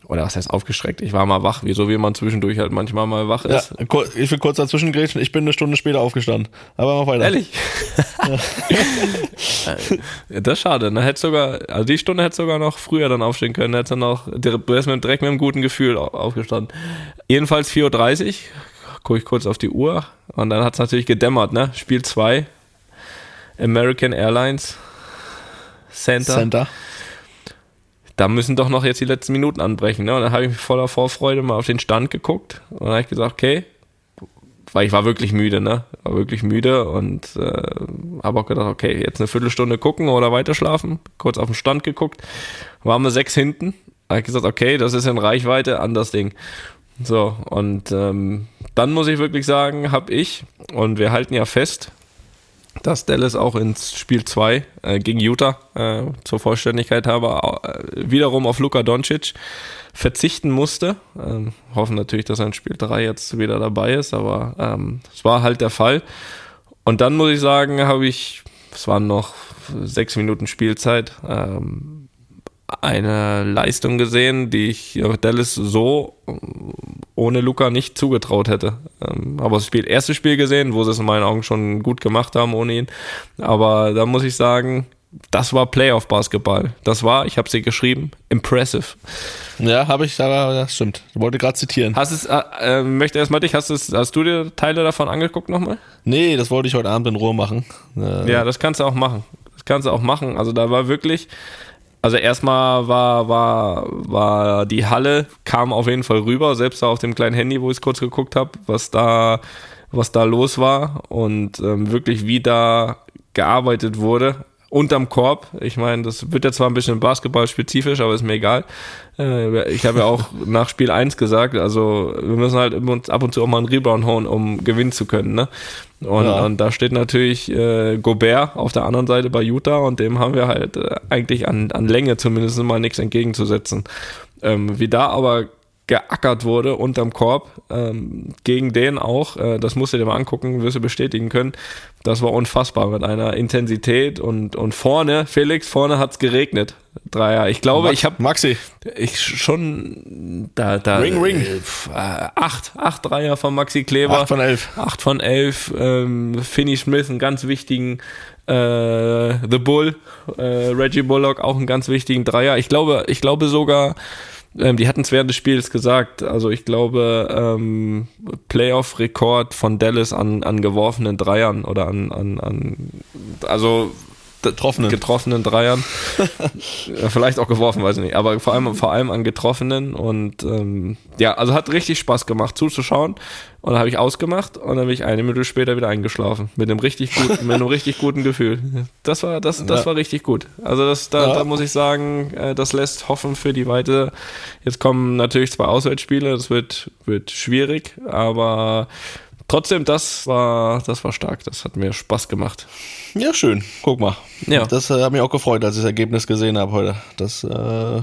Oder was heißt aufgeschreckt? Ich war mal wach, wie so wie man zwischendurch halt manchmal mal wach ja ist. kur- ich will kurz dazwischen grätschen. Ich bin eine Stunde später aufgestanden. Aber mach weiter. Ehrlich? ja, das ist schade. Ne? Hätte sogar, also die Stunde hätte sogar noch früher dann aufstehen können. Hätte dann noch, du wärst mit, direkt mit einem guten Gefühl au- aufgestanden. Jedenfalls 4.30 Uhr, gucke ich kurz auf die Uhr und dann hat es natürlich gedämmert, ne? Spiel 2, American Airlines Center. Center. Da müssen doch noch jetzt die letzten Minuten anbrechen. Ne? Und dann habe ich mich voller Vorfreude mal auf den Stand geguckt und dann habe ich gesagt, okay, weil ich war wirklich müde, ne? War wirklich müde und äh, habe auch gedacht, okay, jetzt eine Viertelstunde gucken oder weiter schlafen. Kurz auf den Stand geguckt, waren wir sechs hinten. Habe ich gesagt, okay, das ist in Reichweite an das Ding. So, und ähm, dann muss ich wirklich sagen, habe ich, und wir halten ja fest, dass Dallas auch ins Spiel 2 äh, gegen Utah äh, zur Vollständigkeit habe, äh, wiederum auf Luka Doncic verzichten musste. Ähm, hoffen natürlich, dass er in Spiel 3 jetzt wieder dabei ist, aber ähm, es war halt der Fall. Und dann muss ich sagen, habe ich, es waren noch sechs Minuten Spielzeit, ähm, eine Leistung gesehen, die ich Dallas so äh, ohne Luca nicht zugetraut hätte. Ähm, aber das Spiel, erste Spiel gesehen, wo sie es in meinen Augen schon gut gemacht haben ohne ihn. Aber da muss ich sagen, das war Playoff-Basketball. Das war, ich habe sie geschrieben, impressive. Ja, habe ich, aber das stimmt. Ich wollte gerade zitieren. Hast es, äh, äh, möchte erstmal dich, hast, es, hast du dir Teile davon angeguckt nochmal? Nee, das wollte ich heute Abend in Ruhe machen. Äh, Ja, das kannst du auch machen. Das kannst du auch machen. Also da war wirklich, also erstmal war, war, war die Halle, kam auf jeden Fall rüber, selbst da auf dem kleinen Handy, wo ich kurz geguckt habe, was da, was da los war und ähm, wirklich wie da gearbeitet wurde. Unterm Korb. Ich meine, das wird ja zwar ein bisschen basketball-spezifisch, aber ist mir egal. Äh, ich habe ja auch nach Spiel 1 gesagt, also wir müssen halt ab und zu auch mal einen Rebound hauen, um gewinnen zu können. Ne? Und, Ja. und da steht natürlich äh, Gobert auf der anderen Seite bei Utah und dem haben wir halt äh, eigentlich an, an Länge zumindest mal nichts entgegenzusetzen. Ähm, wie da aber geackert wurde unterm Korb, ähm, gegen den auch, äh, das musst du dir mal angucken, wirst du bestätigen können, das war unfassbar mit einer Intensität und, und vorne, Felix, vorne hat's geregnet. Dreier. Ich glaube, ich habe Maxi. ich schon da, da Ring, ring. Äh, äh, acht, acht Dreier von Maxi Kleber. 8 von 11. 8 von 11. Ähm, Finney Smith, einen ganz wichtigen. Äh, The Bull, äh, Reggie Bullock, auch einen ganz wichtigen Dreier. Ich glaube, ich glaube sogar, ähm, die hatten es während des Spiels gesagt. Also ich glaube, ähm, Playoff-Rekord von Dallas an, an geworfenen Dreiern oder an, an, an also Getroffenen. getroffenen Dreiern. Vielleicht auch geworfen, weiß ich nicht. Aber vor allem, vor allem an getroffenen. Und ähm, ja, also hat richtig Spaß gemacht zuzuschauen. Und dann habe ich ausgemacht und dann bin ich eine Minute später wieder eingeschlafen. Mit einem richtig guten, mit einem richtig guten Gefühl. Das war, das, das Ja. war richtig gut. Also das, da, Ja. da muss ich sagen, äh, das lässt hoffen für die weite. Jetzt kommen natürlich zwei Auswärtsspiele, das wird, wird schwierig, aber trotzdem, das war, das war stark. Das hat mir Spaß gemacht. Ja, schön. Guck mal. Ja. Das äh, hat mich auch gefreut, als ich das Ergebnis gesehen habe heute. Das äh,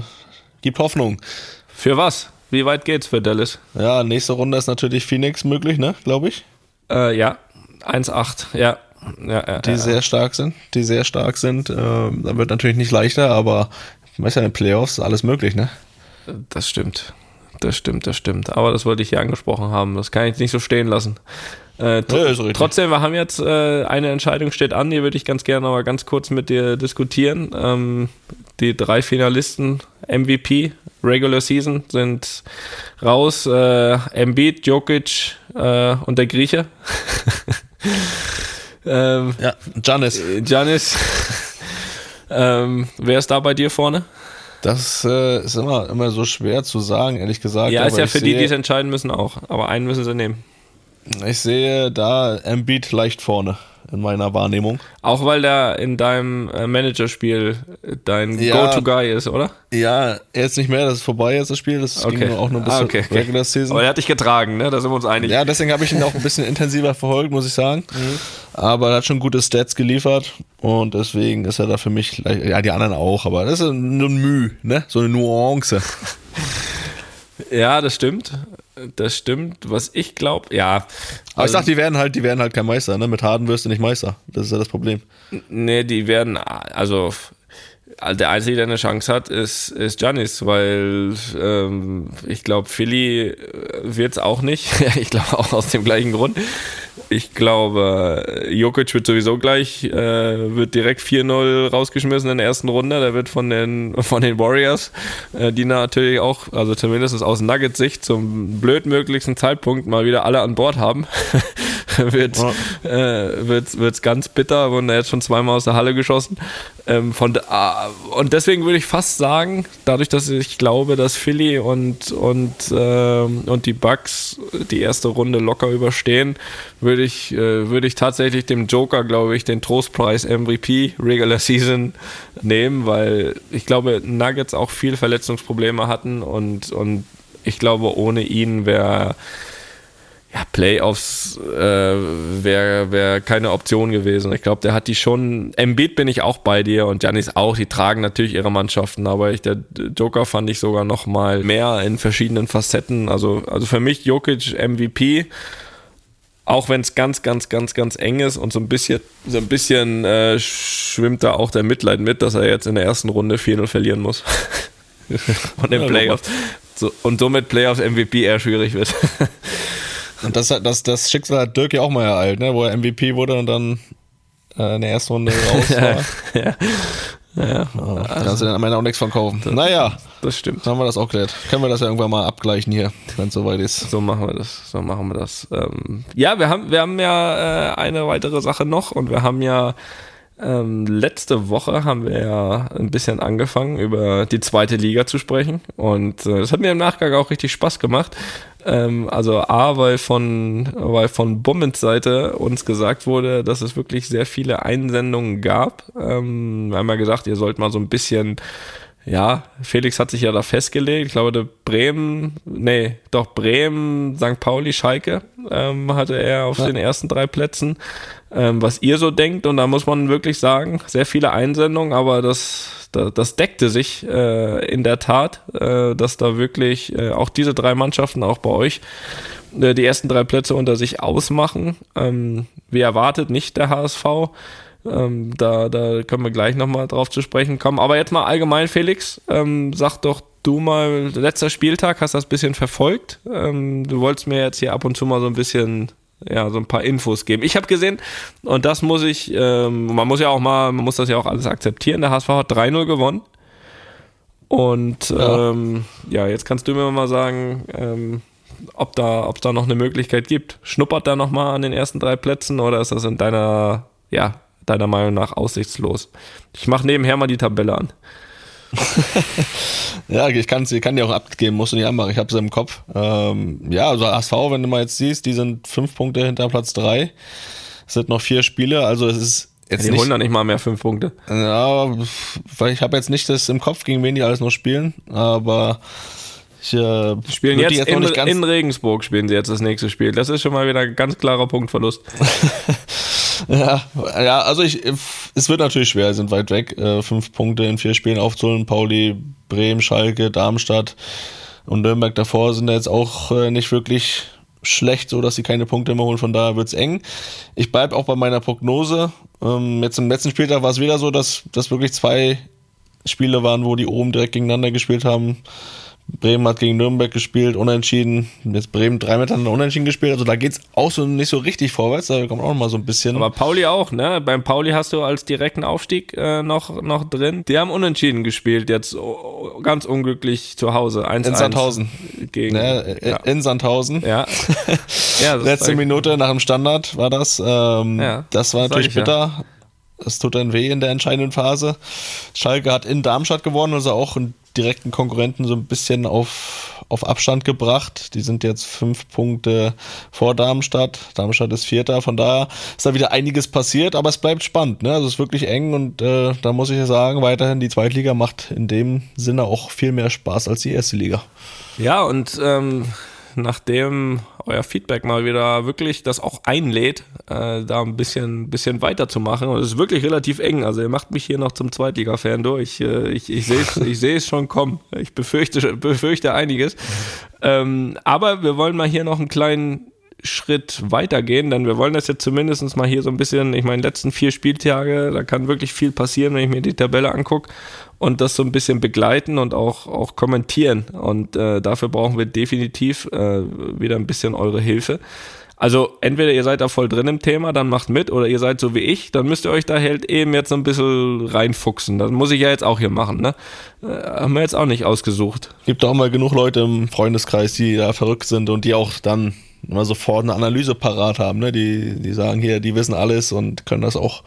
gibt Hoffnung. Für was? Wie weit geht's für Dallas? Ja, nächste Runde ist natürlich Phoenix möglich, ne? Glaube ich. Äh, ja, 1,8, ja. ja, ja Die ja. sehr stark sind. Die sehr stark sind. Äh, da wird natürlich nicht leichter, aber weißt ja, in den Playoffs ist alles möglich, ne? Das stimmt. Das stimmt, das stimmt. Aber das wollte ich hier angesprochen haben. Das kann ich nicht so stehen lassen. Äh, tr Ja, trotzdem, wir haben jetzt äh, eine Entscheidung steht an, die würde ich ganz gerne aber ganz kurz mit dir diskutieren. Ähm, die drei Finalisten MVP Regular Season sind raus. Äh, Embiid, Jokic äh, und der Grieche. ähm, Ja, Janis. Janis. ähm, wer ist da bei dir vorne? Das äh, ist immer, immer so schwer zu sagen, ehrlich gesagt. Ja, ist ja für die, sehe- die es entscheiden müssen auch. Aber einen müssen sie nehmen. Ich sehe da Embiid leicht vorne in meiner Wahrnehmung. Auch weil der in deinem äh, Managerspiel dein Ja. Go-To-Guy ist, oder? Ja, jetzt nicht mehr, das ist vorbei jetzt das Spiel, das ging nur auch nur bis Ah, okay, okay. Regular Season. Aber er hat dich getragen, ne? Da sind wir uns einig. Ja, deswegen habe ich ihn auch ein bisschen intensiver verfolgt, muss ich sagen. Mhm. Aber er hat schon gute Stats geliefert und deswegen ist er da für mich, ja, die anderen auch, aber das ist nur ein Mühe, ne? So eine Nuance. Ja, das stimmt. Das stimmt. Was ich glaube, ja. Aber ich Also- sag, die werden halt, die werden halt kein Meister, ne? Mit Harden wirst du nicht Meister. Das ist ja das Problem. Nee, die werden, also der Einzige, der eine Chance hat, ist, ist Giannis, weil ähm, ich glaube, Philly wird es auch nicht. ich glaube auch aus dem gleichen Grund. Ich glaube, Jokic wird sowieso gleich, äh, wird direkt 4-0 rausgeschmissen in der ersten Runde. Der wird von den, von den Warriors, äh, die natürlich auch, also zumindest aus Nuggets-Sicht, zum blödmöglichsten Zeitpunkt mal wieder alle an Bord haben. wird äh, wird's, wird's ganz bitter, wurden da jetzt schon zweimal aus der Halle geschossen. Ähm, von, da- und deswegen würde ich fast sagen, dadurch, dass ich glaube, dass Philly und, und, ähm, und die Bucks die erste Runde locker überstehen, würde ich, äh, würde ich tatsächlich dem Joker, glaube ich, den Trostpreis MVP Regular Season nehmen, weil ich glaube, Nuggets auch viel Verletzungsprobleme hatten und, und ich glaube, ohne ihn wäre ja, Playoffs äh, wäre wär keine Option gewesen. Ich glaube, der hat die schon. Embiid bin ich auch bei dir und Janis auch. Die tragen natürlich ihre Mannschaften, aber ich, der Joker fand ich sogar noch mal mehr in verschiedenen Facetten. Also, also für mich Jokic MVP. Auch wenn es ganz, ganz, ganz, ganz eng ist und so ein bisschen, so ein bisschen äh, schwimmt da auch der Mitleid mit, dass er jetzt in der ersten Runde 4-0 verlieren muss. Von den Playoffs. So, und somit Playoffs MVP eher schwierig wird. Und das, das, das Schicksal hat Dirk ja auch mal ereilt, ne? Wo er MVP wurde und dann äh, in der ersten Runde raus war. ja. Ja, Da kannst du dann am Ende auch nichts von kaufen. Naja, das stimmt. dann haben wir das auch geklärt. Können wir das ja irgendwann mal abgleichen hier, wenn es soweit ist. So machen wir das. So machen wir das. Ähm, ja, wir haben, wir haben ja äh, eine weitere Sache noch und wir haben ja ähm, letzte Woche haben wir ja ein bisschen angefangen, über die zweite Liga zu sprechen. Und äh, das hat mir im Nachgang auch richtig Spaß gemacht. Ähm, also A, weil von, weil von Bummens Seite uns gesagt wurde, dass es wirklich sehr viele Einsendungen gab. Ähm, wir haben ja gesagt, ihr sollt mal so ein bisschen ja, Felix hat sich ja da festgelegt. Ich glaube, Bremen, nee, doch Bremen, St. Pauli, Schalke ähm, hatte er auf den ersten drei Plätzen. Ähm, was ihr so denkt, und da muss man wirklich sagen, sehr viele Einsendungen, aber das, das, das deckte sich äh, in der Tat, äh, dass da wirklich äh, auch diese drei Mannschaften, auch bei euch, äh, die ersten drei Plätze unter sich ausmachen. Ähm, wie erwartet nicht der HSV. Ähm, da, da können wir gleich nochmal drauf zu sprechen kommen. Aber jetzt mal allgemein, Felix, ähm, sag doch du mal, letzter Spieltag, hast das bisschen verfolgt. Ähm, du wolltest mir jetzt hier ab und zu mal so ein bisschen, ja, so ein paar Infos geben. Ich habe gesehen, und das muss ich, ähm, man muss ja auch mal, man muss das ja auch alles akzeptieren, der HSV hat 3-0 gewonnen. Und Ja. ähm, ja, jetzt kannst du mir mal sagen, ähm, ob da, ob da noch eine Möglichkeit gibt. Schnuppert da noch mal an den ersten drei Plätzen oder ist das in deiner, ja, deiner Meinung nach aussichtslos? Ich mache nebenher mal die Tabelle an. Ja, ich kann ich kann dir auch abgeben, musst du nicht anmachen. Ich habe sie im Kopf. Ähm, ja, also HSV, wenn du mal jetzt siehst, die sind fünf Punkte hinter Platz drei. Es sind noch vier Spiele, also es ist jetzt Die nicht. holen da nicht mal mehr fünf Punkte. Ja, weil ich habe jetzt nicht das im Kopf, gegen wen die alles noch spielen, aber ich äh, Spielen die jetzt, noch in, nicht ganz in Regensburg spielen sie jetzt das nächste Spiel. Das ist schon mal wieder ein ganz klarer Punktverlust. Ja, ja, also ich, es wird natürlich schwer, sind weit weg, äh, fünf Punkte in vier Spielen aufzuholen. Pauli, Bremen, Schalke, Darmstadt und Nürnberg davor sind jetzt auch äh, nicht wirklich schlecht, so dass sie keine Punkte mehr holen. Von daher wird's eng. Ich bleib auch bei meiner Prognose. Ähm, jetzt im letzten Spieltag war es wieder so, dass das wirklich zwei Spiele waren, wo die oben direkt gegeneinander gespielt haben. Bremen hat gegen Nürnberg gespielt, unentschieden. Jetzt Bremen drei miteinander unentschieden gespielt. Also da geht's auch so nicht so richtig vorwärts. Da kommt auch noch mal so ein bisschen. Aber Pauli auch, ne? Beim Pauli hast du als direkten Aufstieg äh, noch, noch drin. Die haben unentschieden gespielt, jetzt oh, ganz unglücklich zu Hause. 1 in Sandhausen. Gegen, Ne, ja. In Sandhausen. ja. ja Letzte. Minute nach dem Standard war das. Ähm, Ja, das war natürlich ich ja. bitter. Es tut dann weh in der entscheidenden Phase. Schalke hat in Darmstadt gewonnen, also auch ein direkten Konkurrenten so ein bisschen auf, auf Abstand gebracht. Die sind jetzt fünf Punkte vor Darmstadt. Darmstadt ist Vierter, von daher ist da wieder einiges passiert, aber es bleibt spannend. Ne? Also es ist wirklich eng und äh, da muss ich ja sagen, weiterhin die Zweitliga macht in dem Sinne auch viel mehr Spaß als die erste Liga. Ja, und ähm, nachdem euer Feedback mal wieder wirklich das auch einlädt, äh, da ein bisschen, bisschen weiterzumachen. Und es ist wirklich relativ eng. Also ihr macht mich hier noch zum Zweitliga-Fan durch. Äh, ich ich sehe es ich seh es schon kommen. Ich befürchte, befürchte einiges. Ähm, aber wir wollen mal hier noch einen kleinen Schritt weitergehen, denn wir wollen das jetzt zumindest mal hier so ein bisschen, ich meine, letzten vier Spieltage, da kann wirklich viel passieren, wenn ich mir die Tabelle angucke und das so ein bisschen begleiten und auch, auch kommentieren. Und äh, dafür brauchen wir definitiv äh, wieder ein bisschen eure Hilfe. Also entweder ihr seid da voll drin im Thema, dann macht mit, oder ihr seid so wie ich, dann müsst ihr euch da halt eben jetzt so ein bisschen reinfuchsen. Das muss ich ja jetzt auch hier machen, ne? Äh, haben wir jetzt auch nicht ausgesucht. Gibt auch mal genug Leute im Freundeskreis, die da verrückt sind und die auch dann immer sofort eine Analyse parat haben, ne? Die, die sagen hier, die wissen alles und können das auch,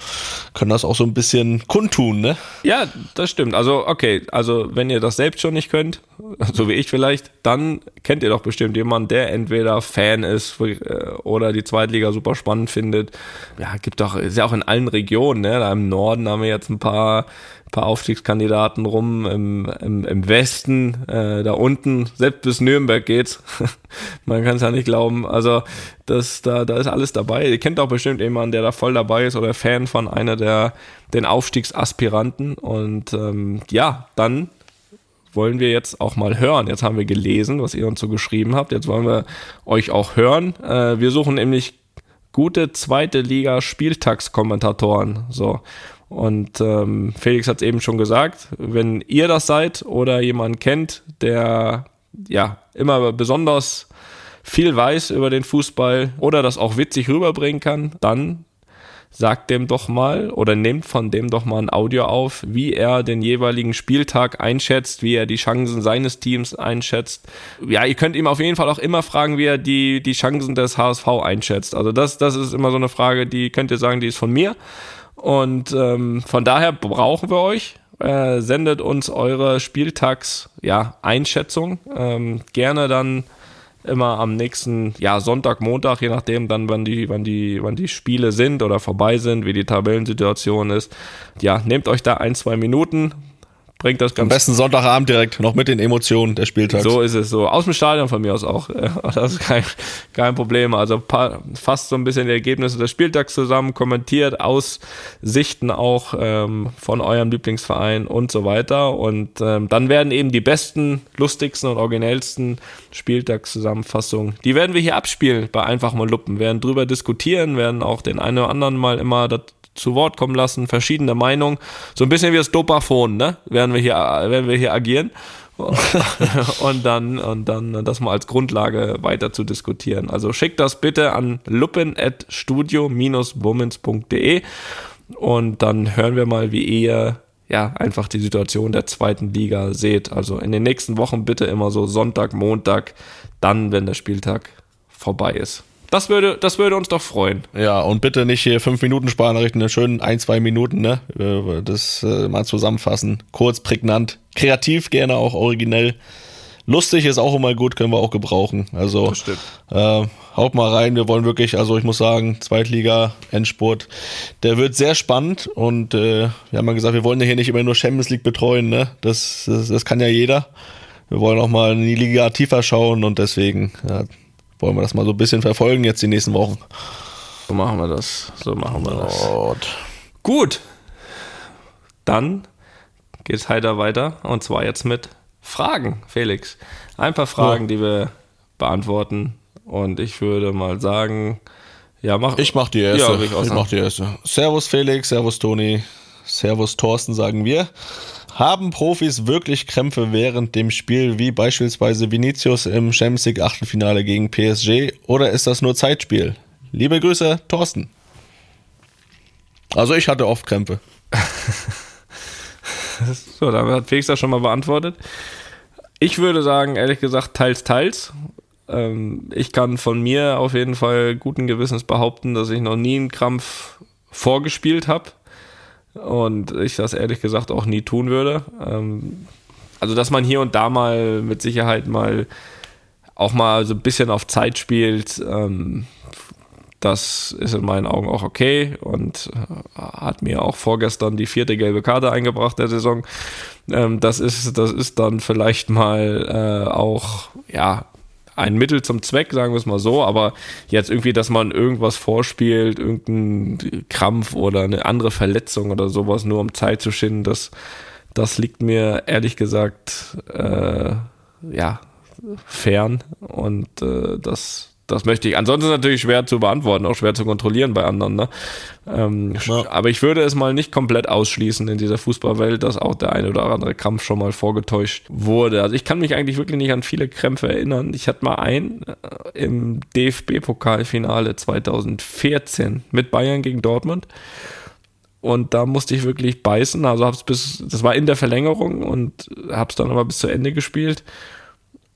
können das auch so ein bisschen kundtun, ne? Ja, das stimmt. Also, okay, also wenn ihr das selbst schon nicht könnt, so wie ich vielleicht, dann kennt ihr doch bestimmt jemanden, der entweder Fan ist äh, oder die Zweitliga super spannend findet. Ja, gibt doch, ist ja auch in allen Regionen, ne? Da im Norden haben wir jetzt ein paar paar Aufstiegskandidaten rum im, im, im Westen, äh, da unten, selbst bis Nürnberg geht's. Man kann es ja nicht glauben. Also das, da, da ist alles dabei. Ihr kennt auch bestimmt jemanden, der da voll dabei ist oder Fan von einer der den Aufstiegsaspiranten. Und ähm, ja, dann wollen wir jetzt auch mal hören. Jetzt haben wir gelesen, was ihr uns so geschrieben habt. Jetzt wollen wir euch auch hören. Äh, wir suchen nämlich gute zweite Liga Spieltagskommentatoren. So. Und ähm, Felix hat es eben schon gesagt, wenn ihr das seid oder jemand kennt, der ja immer besonders viel weiß über den Fußball oder das auch witzig rüberbringen kann, dann sagt dem doch mal oder nehmt von dem doch mal ein Audio auf, wie er den jeweiligen Spieltag einschätzt, wie er die Chancen seines Teams einschätzt. Ja, ihr könnt ihm auf jeden Fall auch immer fragen, wie er die, die Chancen des HSV einschätzt. Also das, das ist immer so eine Frage, die könnt ihr sagen, die ist von mir. Und ähm, von daher brauchen wir euch. Äh, sendet uns eure Spieltags-Einschätzung. Ja, ähm, gerne dann immer am nächsten ja, Sonntag, Montag, je nachdem dann, wann die, wann die, wann die Spiele sind oder vorbei sind, wie die Tabellensituation ist. Ja, nehmt euch da ein, zwei Minuten, bringt das ganz. Am besten Sonntagabend direkt, noch mit den Emotionen des Spieltags. So ist es so. Aus dem Stadion von mir aus auch. Das ist kein, kein Problem. Also fasst so ein bisschen die Ergebnisse des Spieltags zusammen, kommentiert aus Sichten auch ähm, von eurem Lieblingsverein und so weiter. Und ähm, dann werden eben die besten, lustigsten und originellsten Spieltagszusammenfassungen, die werden wir hier abspielen bei Einfach mal Luppen, werden drüber diskutieren, werden auch den einen oder anderen mal immer zu Wort kommen lassen, verschiedene Meinungen. So ein bisschen wie das Dopaphon, ne? Werden wir hier, werden wir hier agieren. und dann und dann das mal als Grundlage weiter zu diskutieren. Also schickt das bitte an luppen@studio-bummens.de und dann hören wir mal, wie ihr ja einfach die Situation der zweiten Liga seht. Also in den nächsten Wochen bitte immer so Sonntag, Montag, dann wenn der Spieltag vorbei ist. Das würde, das würde uns doch freuen. Ja, und bitte nicht hier fünf Minuten Sprachnachrichten, eine schönen ein, zwei Minuten, ne? Äh, das äh, mal zusammenfassen. Kurz, prägnant, kreativ, gerne auch originell. Lustig ist auch immer gut, können wir auch gebrauchen. Also äh, haut mal rein, wir wollen wirklich, also ich muss sagen, Zweitliga, Endspurt, der wird sehr spannend und äh, wir haben ja gesagt, wir wollen ja hier nicht immer nur Champions League betreuen, ne? Das, das, das kann ja jeder. Wir wollen auch mal in die Liga tiefer schauen und deswegen ja, wollen wir das mal so ein bisschen verfolgen jetzt die nächsten Wochen. So machen wir das. So machen wir das. Gut. Dann geht es heiter weiter und zwar jetzt mit Fragen, Felix. Ein paar Fragen, ja. die wir beantworten und ich würde mal sagen, ja, mach ich mach die erste. Ja, ich, ich mach die erste. Servus Felix, Servus Toni, Servus Thorsten sagen wir. Haben Profis wirklich Krämpfe während dem Spiel, wie beispielsweise Vinicius im Champions League Achtelfinale gegen PSG, oder ist das nur Zeitspiel? Liebe Grüße, Thorsten. Also ich hatte oft Krämpfe. so, damit hat Felix das schon mal beantwortet. Ich würde sagen, ehrlich gesagt, teils, teils. Ähm, ich kann von mir auf jeden Fall guten Gewissens behaupten, dass ich noch nie einen Krampf vorgespielt habe und ich das ehrlich gesagt auch nie tun würde. Ähm, also dass man hier und da mal mit Sicherheit mal auch mal so ein bisschen auf Zeit spielt, ähm, das ist in meinen Augen auch okay und äh, hat mir auch vorgestern die vierte gelbe Karte eingebracht der Saison. Ähm, das ist, das ist dann vielleicht mal äh, auch, ja, ein Mittel zum Zweck, sagen wir es mal so, aber jetzt irgendwie, dass man irgendwas vorspielt, irgendein Krampf oder eine andere Verletzung oder sowas, nur um Zeit zu schinden, das, das liegt mir ehrlich gesagt, äh, ja, fern und äh, das, das möchte ich. Ansonsten natürlich schwer zu beantworten, auch schwer zu kontrollieren bei anderen. Ne? Ähm, ja. Aber ich würde es mal nicht komplett ausschließen in dieser Fußballwelt, dass auch der eine oder andere Krampf schon mal vorgetäuscht wurde. Also ich kann mich eigentlich wirklich nicht an viele Krämpfe erinnern. Ich hatte mal einen äh, im DFB-Pokalfinale 2014 mit Bayern gegen Dortmund. Und da musste ich wirklich beißen. Also hab's bis, das war in der Verlängerung und hab's dann aber bis zu Ende gespielt.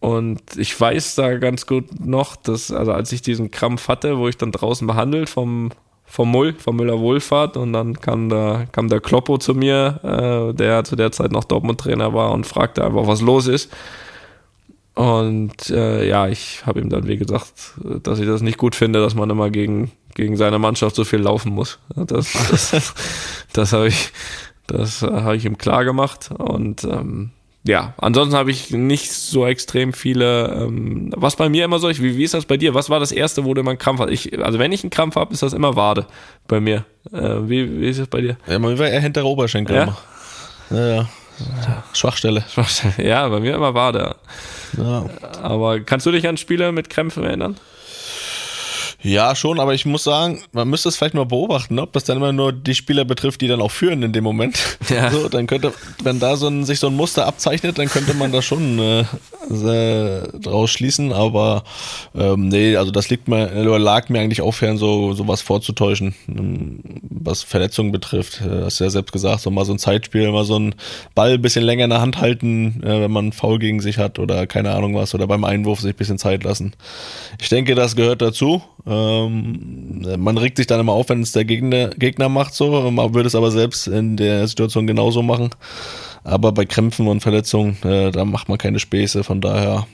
Und ich weiß da ganz gut noch, dass, also als ich diesen Krampf hatte, wo ich dann draußen behandelt vom, vom Mull, vom Müller Wohlfahrt, und dann kam der, kam der Kloppo zu mir, äh, der zu der Zeit noch Dortmund-Trainer war und fragte einfach, was los ist. Und äh, ja, ich habe ihm dann, wie gesagt, dass ich das nicht gut finde, dass man immer gegen, gegen seine Mannschaft so viel laufen muss. Das, das, das habe ich, das habe ich ihm klar gemacht. Und ähm, ja, ansonsten habe ich nicht so extrem viele. Ähm, was bei mir immer so, ich, wie, wie ist das bei dir? Was war das erste, wo du immer einen Krampf hast? Ich, also wenn ich einen Krampf habe, ist das immer Wade bei mir. Äh, wie, wie ist das bei dir? Ja, bei mir war eher hintere Oberschenkel Ja? immer. Ja, ja. Schwachstelle. Ja, bei mir immer Wade. Ja. Aber kannst du dich an Spiele mit Krämpfen erinnern? Ja, schon, aber ich muss sagen, man müsste es vielleicht mal beobachten, ob das dann immer nur die Spieler betrifft, die dann auch führen in dem Moment. Ja. So, dann könnte, wenn da so ein, sich so ein Muster abzeichnet, dann könnte man da schon äh, draus schließen, aber ähm, nee, also das liegt mir, oder lag mir eigentlich auch fern, so sowas vorzutäuschen, ähm, was Verletzungen betrifft. Äh, Hast du ja selbst gesagt, so mal so ein Zeitspiel, mal so ein Ball ein bisschen länger in der Hand halten, äh, wenn man Foul gegen sich hat oder keine Ahnung was, oder beim Einwurf sich ein bisschen Zeit lassen. Ich denke, das gehört dazu. Ähm, man regt sich dann immer auf, wenn es der Gegner, Gegner macht, so. Man würde es aber selbst in der Situation genauso machen. Aber bei Krämpfen und Verletzungen, äh, da macht man keine Späße. Von daher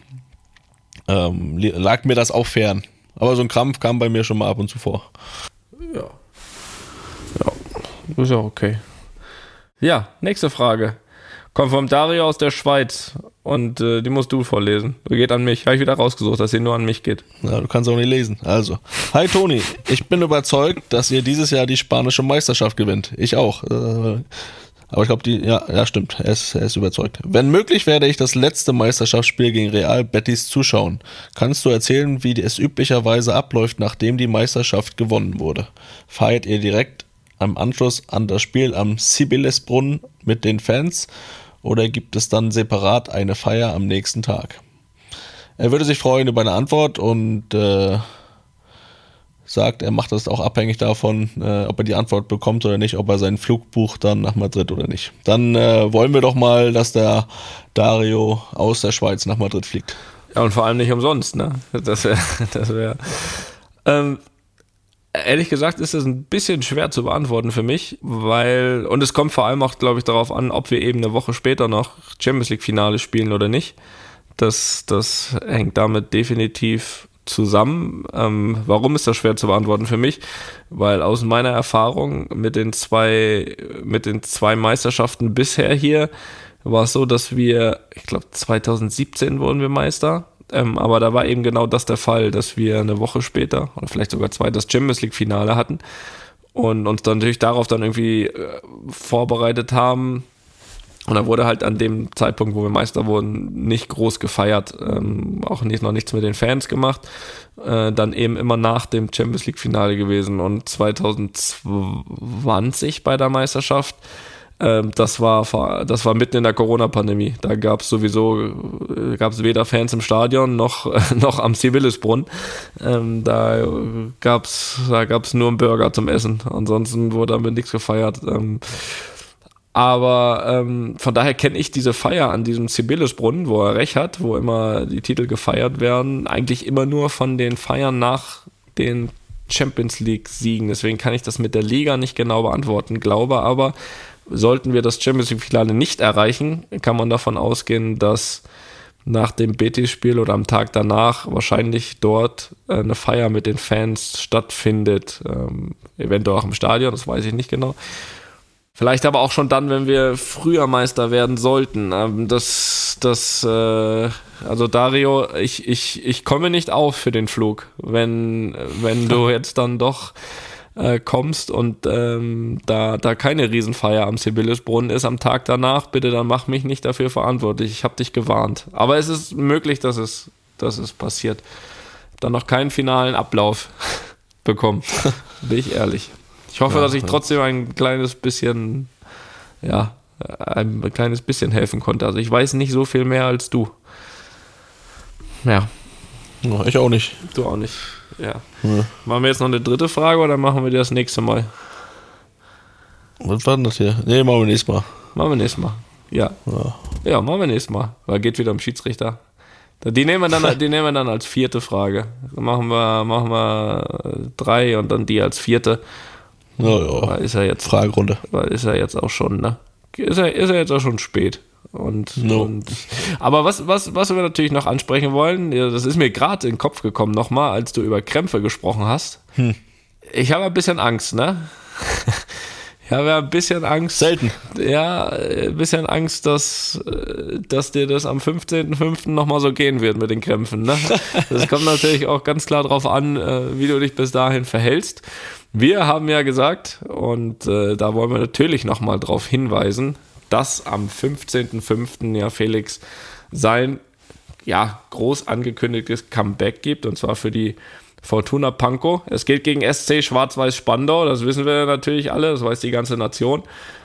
ähm, lag mir das auch fern. Aber so ein Krampf kam bei mir schon mal ab und zu vor. Ist ja okay. Ja, nächste Frage. Kommt vom Dario aus der Schweiz und äh, die musst du vorlesen. Geht an mich. Habe ich wieder rausgesucht, dass sie nur an mich geht. Ja, du kannst auch nicht lesen. Also, hi Toni, ich bin überzeugt, dass ihr dieses Jahr die spanische Meisterschaft gewinnt. Ich auch. Äh, aber ich glaube, die, ja, ja, stimmt. Er ist, er ist überzeugt. Wenn möglich, werde ich das letzte Meisterschaftsspiel gegen Real Betis zuschauen. Kannst du erzählen, wie es üblicherweise abläuft, nachdem die Meisterschaft gewonnen wurde? Feiert ihr direkt am Anschluss an das Spiel am Sibillesbrunnen mit den Fans oder gibt es dann separat eine Feier am nächsten Tag? Er würde sich freuen über eine Antwort und äh, sagt, er macht das auch abhängig davon, äh, ob er die Antwort bekommt oder nicht, ob er seinen Flug bucht dann nach Madrid oder nicht. Dann äh, wollen wir doch mal, dass der Dario aus der Schweiz nach Madrid fliegt. Ja, und vor allem nicht umsonst, ne? Das wäre, das wäre. Ähm, ehrlich gesagt ist es ein bisschen schwer zu beantworten für mich, weil, und es kommt vor allem auch, glaube ich, darauf an, ob wir eben eine Woche später noch Champions League-Finale spielen oder nicht. Das, das hängt damit definitiv zusammen. Ähm, warum ist das schwer zu beantworten für mich? Weil aus meiner Erfahrung mit den zwei, mit den zwei Meisterschaften bisher hier war es so, dass wir, ich glaube 2017 wurden wir Meister, ähm, aber da war eben genau das der Fall, dass wir eine Woche später oder vielleicht sogar zwei das Champions League Finale hatten und uns dann natürlich darauf dann irgendwie äh, vorbereitet haben. Und da wurde halt an dem Zeitpunkt, wo wir Meister wurden, nicht groß gefeiert, ähm, auch nicht, noch nichts mit den Fans gemacht. Äh, dann eben immer nach dem Champions League Finale gewesen und 2020 bei der Meisterschaft ähm, das war das war mitten in der Corona-Pandemie. Da gab es sowieso äh, gab es weder Fans im Stadion noch noch am Sibyllesbrunn. Ähm, da gab's da gab's nur einen Burger zum Essen. Ansonsten wurde damit nichts gefeiert. Ähm, aber ähm, von daher kenne ich diese Feier an diesem Sibyllesbrunnen, wo er recht hat, wo immer die Titel gefeiert werden, eigentlich immer nur von den Feiern nach den Champions League Siegen. Deswegen kann ich das mit der Liga nicht genau beantworten, glaube aber, sollten wir das Champions League-Finale nicht erreichen, kann man davon ausgehen, dass nach dem Betis-Spiel oder am Tag danach wahrscheinlich dort äh, eine Feier mit den Fans stattfindet. Ähm, eventuell auch im Stadion, das weiß ich nicht genau. Vielleicht aber auch schon dann, wenn wir früher Meister werden sollten. Ähm, das, das, äh, also Dario, ich, ich, ich komme nicht auf für den Flug, wenn, wenn du jetzt dann doch äh, kommst und ähm, da, da keine Riesenfeier am Sibyllisbrunnen ist am Tag danach, bitte dann mach mich nicht dafür verantwortlich. Ich habe dich gewarnt. Aber es ist möglich, dass es, dass es passiert. Dann noch keinen finalen Ablauf bekommen. Bin ich ehrlich. Ich hoffe, ja, dass ich trotzdem ein kleines bisschen, ja, ein kleines bisschen helfen konnte. Also ich weiß nicht so viel mehr als du. Ja. Ich auch nicht. Du auch nicht. Ja. ja. Machen wir jetzt noch eine dritte Frage oder machen wir das nächste Mal? Was war denn das hier? Nee, machen wir nächstes Mal. Machen wir nächstes Mal. Ja. Ja, ja machen wir nächstes Mal. Weil geht wieder um Schiedsrichter. Die nehmen wir dann, die nehmen wir dann als vierte Frage. Dann machen wir, machen wir drei und dann die als vierte. Ja, ja. Ist er jetzt, Fragerunde. Ist er jetzt auch schon, ne? Ist er, ist er jetzt auch schon spät. Und, no. und, aber was, was, was wir natürlich noch ansprechen wollen, das ist mir gerade in den Kopf gekommen nochmal, als du über Krämpfe gesprochen hast. Hm. Ich habe ein bisschen Angst, ne? Ich habe ein bisschen Angst. Selten. Ja, ein bisschen Angst, dass, dass dir das am 15.05. nochmal so gehen wird mit den Krämpfen. Ne? Das kommt natürlich auch ganz klar darauf an, äh, wie du dich bis dahin verhältst. Wir haben ja gesagt, und äh, da wollen wir natürlich nochmal darauf hinweisen, dass am 15.05. ja Felix sein ja, groß angekündigtes Comeback gibt, und zwar für die Fortuna Pankow. Es geht gegen SC Schwarz-Weiß Spandau, das wissen wir natürlich alle, das weiß die ganze Nation.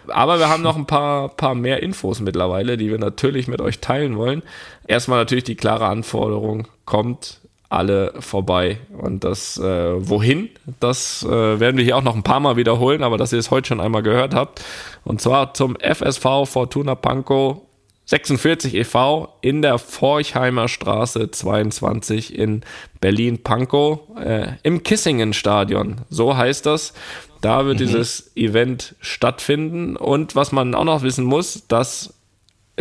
Aber wir haben noch ein paar, paar mehr Infos mittlerweile, die wir natürlich mit euch teilen wollen. Erstmal natürlich die klare Anforderung, kommt alle vorbei. Und das äh, wohin, das äh, werden wir hier auch noch ein paar Mal wiederholen, aber dass ihr es heute schon einmal gehört habt. Und zwar zum FSV Fortuna Pankow 46 e.V. in der Forchheimer Straße 22 in Berlin-Pankow äh, im Kissingen-Stadion. So heißt das. Da wird mhm. dieses Event stattfinden. Und was man auch noch wissen muss, dass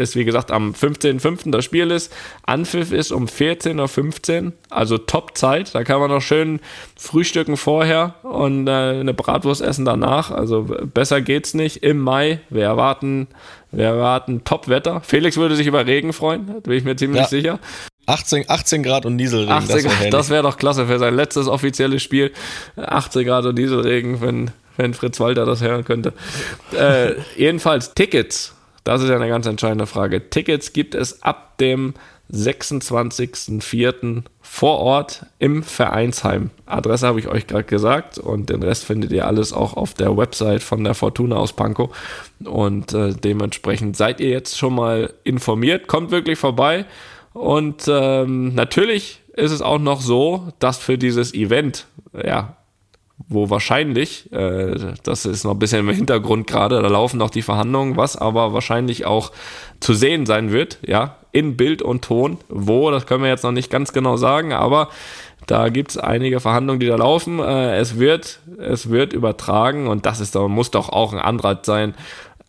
es, wie gesagt, am 15.05. das Spiel ist. Anpfiff ist um 14.15 Uhr, also Top-Zeit. Da kann man noch schön frühstücken vorher und äh, eine Bratwurst essen danach. Also besser geht's nicht. Im Mai, wir erwarten, wir erwarten Top-Wetter. Felix würde sich über Regen freuen, da bin ich mir ziemlich ja. sicher. 18, 18 Grad und Nieselregen. 18, das wäre wär doch klasse für sein letztes offizielles Spiel. 18 Grad und Nieselregen, wenn, wenn Fritz Walter das hören könnte. Äh, jedenfalls Tickets das ist ja eine ganz entscheidende Frage. Tickets gibt es ab dem 26.04. vor Ort im Vereinsheim. Adresse habe ich euch gerade gesagt und den Rest findet ihr alles auch auf der Website von der Fortuna aus Pankow. Und äh, dementsprechend seid ihr jetzt schon mal informiert. Kommt wirklich vorbei. Und ähm, natürlich ist es auch noch so, dass für dieses Event, ja, wo wahrscheinlich, äh, das ist noch ein bisschen im Hintergrund gerade, da laufen noch die Verhandlungen, was aber wahrscheinlich auch zu sehen sein wird, ja, in Bild und Ton. Wo, das können wir jetzt noch nicht ganz genau sagen, aber da gibt es einige Verhandlungen, die da laufen. Äh, es, wird, es wird übertragen und das ist, muss doch auch ein Anreiz sein,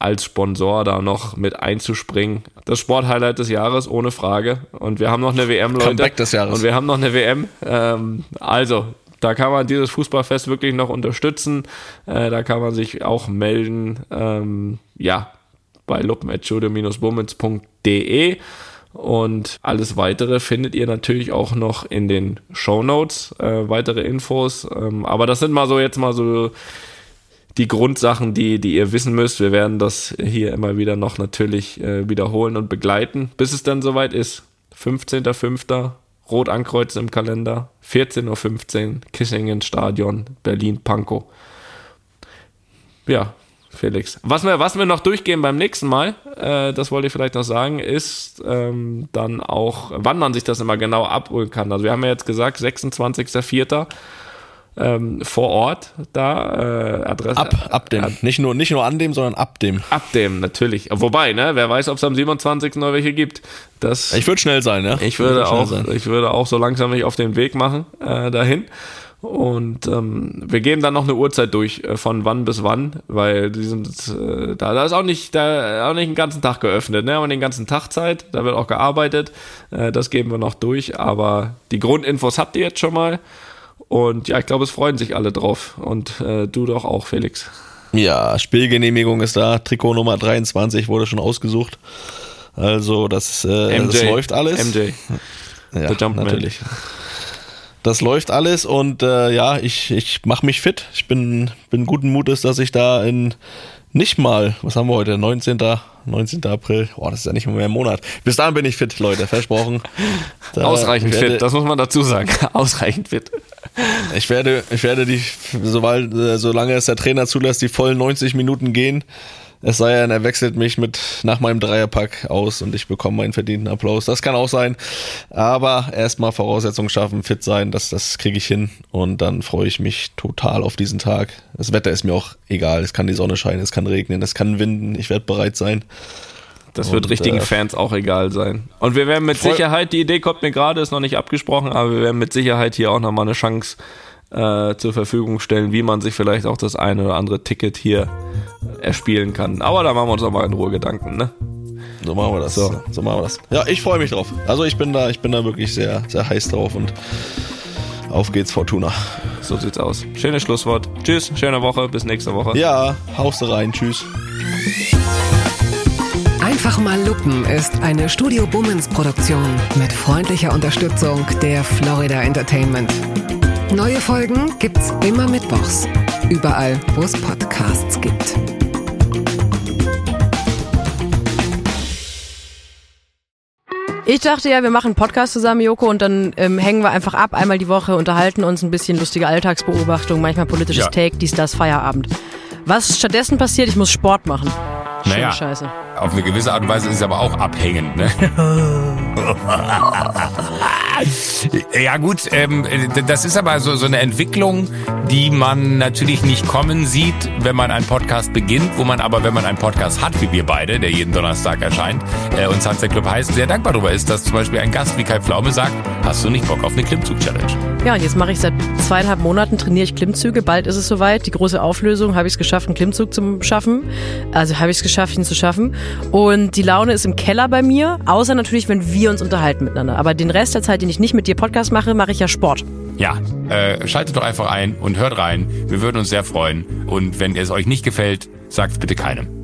als Sponsor da noch mit einzuspringen. Das Sporthighlight des Jahres, ohne Frage. Und wir haben noch eine WM, Leute. Comeback des Jahres. Und wir haben noch eine WM. Ähm, also, da kann man dieses Fußballfest wirklich noch unterstützen. Äh, da kann man sich auch melden. Ähm, ja, bei luppen.jude-bummens.de. Und alles weitere findet ihr natürlich auch noch in den Show Notes, äh, weitere Infos. Ähm, aber das sind mal so jetzt mal so die Grundsachen, die, die ihr wissen müsst. Wir werden das hier immer wieder noch natürlich äh, wiederholen und begleiten, bis es dann soweit ist. 15.05. Rot ankreuzen im Kalender. 14.15 Uhr, Kissingen Stadion, Berlin-Pankow. Ja, Felix. Was wir, was wir noch durchgehen beim nächsten Mal, äh, das wollte ich vielleicht noch sagen, ist ähm, dann auch, wann man sich das immer genau abholen kann. Also wir haben ja jetzt gesagt, 26.04 ähm, vor Ort da äh, Adresse. Ab, ab dem. Ab, nicht, nur, nicht nur an dem, sondern ab dem. Ab dem, natürlich. Wobei, ne, wer weiß, ob es am 27. noch welche gibt. Das, ich würde schnell sein, ja. Ich würde, auch, ich würde auch so langsam mich auf den Weg machen äh, dahin. Und ähm, wir geben dann noch eine Uhrzeit durch, äh, von wann bis wann, weil die sind äh, da, da ist auch nicht, da auch nicht den ganzen Tag geöffnet, ne? Aber den ganzen Tag Zeit, da wird auch gearbeitet. Äh, das geben wir noch durch, aber die Grundinfos habt ihr jetzt schon mal. Und ja, ich glaube, es freuen sich alle drauf. Und äh, du doch auch, Felix. Ja, Spielgenehmigung ist da. Trikot Nummer 23 wurde schon ausgesucht. Also das, äh, MJ, das läuft alles. MJ. Ja, der Jumpman. natürlich. Das läuft alles und äh, ja, ich, ich mache mich fit. Ich bin, bin guten Mutes, dass ich da in nicht mal, was haben wir heute, 19. 19. April, boah, das ist ja nicht mehr ein Monat. Bis dahin bin ich fit, Leute, versprochen. Da Ausreichend fit, das muss man dazu sagen. Ausreichend fit. Ich werde, ich werde die, sobald, äh, solange es der Trainer zulässt, die vollen 90 Minuten gehen. Es sei denn, er wechselt mich mit nach meinem Dreierpack aus und ich bekomme meinen verdienten Applaus. Das kann auch sein. Aber erstmal Voraussetzungen schaffen, fit sein, das, das kriege ich hin. Und dann freue ich mich total auf diesen Tag. Das Wetter ist mir auch egal. Es kann die Sonne scheinen, es kann regnen, es kann winden. Ich werde bereit sein. Das wird Und, richtigen äh, Fans auch egal sein. Und wir werden mit Sicherheit, die Idee kommt mir gerade, ist noch nicht abgesprochen, aber wir werden mit Sicherheit hier auch nochmal eine Chance äh, zur Verfügung stellen, wie man sich vielleicht auch das eine oder andere Ticket hier erspielen kann. Aber da machen wir uns auch mal in Ruhe Gedanken, ne? So machen wir das. So. So, machen wir das. Ja, ich freue mich drauf. Also ich bin da, ich bin da wirklich sehr, sehr heiß drauf und auf geht's, Fortuna. So sieht's aus. Schönes Schlusswort. Tschüss, schöne Woche, bis nächste Woche. Ja, haust rein, tschüss. Einfach mal lupen ist eine Studio Bummens Produktion mit freundlicher Unterstützung der Florida Entertainment. Neue Folgen gibt's immer mittwochs. Überall, wo es Podcasts gibt. Ich dachte ja, wir machen einen Podcast zusammen, Joko, und dann ähm, hängen wir einfach ab, einmal die Woche, unterhalten uns ein bisschen lustige Alltagsbeobachtung, manchmal politisches Ja. Take, dies, das, Feierabend. Was stattdessen passiert, ich muss Sport machen. Schöne Naja. Scheiße. Auf eine gewisse Art und Weise ist es aber auch abhängend. Ne? ja gut, ähm, das ist aber so, so eine Entwicklung, die man natürlich nicht kommen sieht, wenn man einen Podcast beginnt, wo man aber, wenn man einen Podcast hat, wie wir beide, der jeden Donnerstag erscheint, äh, und Sunset Club heißt, sehr dankbar darüber ist, dass zum Beispiel ein Gast wie Kai Pflaume sagt, hast du nicht Bock auf eine Klimmzug-Challenge? Ja, und jetzt mache ich seit zweieinhalb Monaten, trainiere ich Klimmzüge. Bald ist es soweit. Die große Auflösung, habe ich es geschafft, einen Klimmzug zu schaffen. Also habe ich es geschafft, ihn zu schaffen. Und die Laune ist im Keller bei mir, außer natürlich, wenn wir uns unterhalten miteinander. Aber den Rest der Zeit, den ich nicht mit dir Podcast mache, mache ich ja Sport. Ja, äh, schaltet doch einfach ein und hört rein. Wir würden uns sehr freuen. Und wenn es euch nicht gefällt, sagt bitte keinem.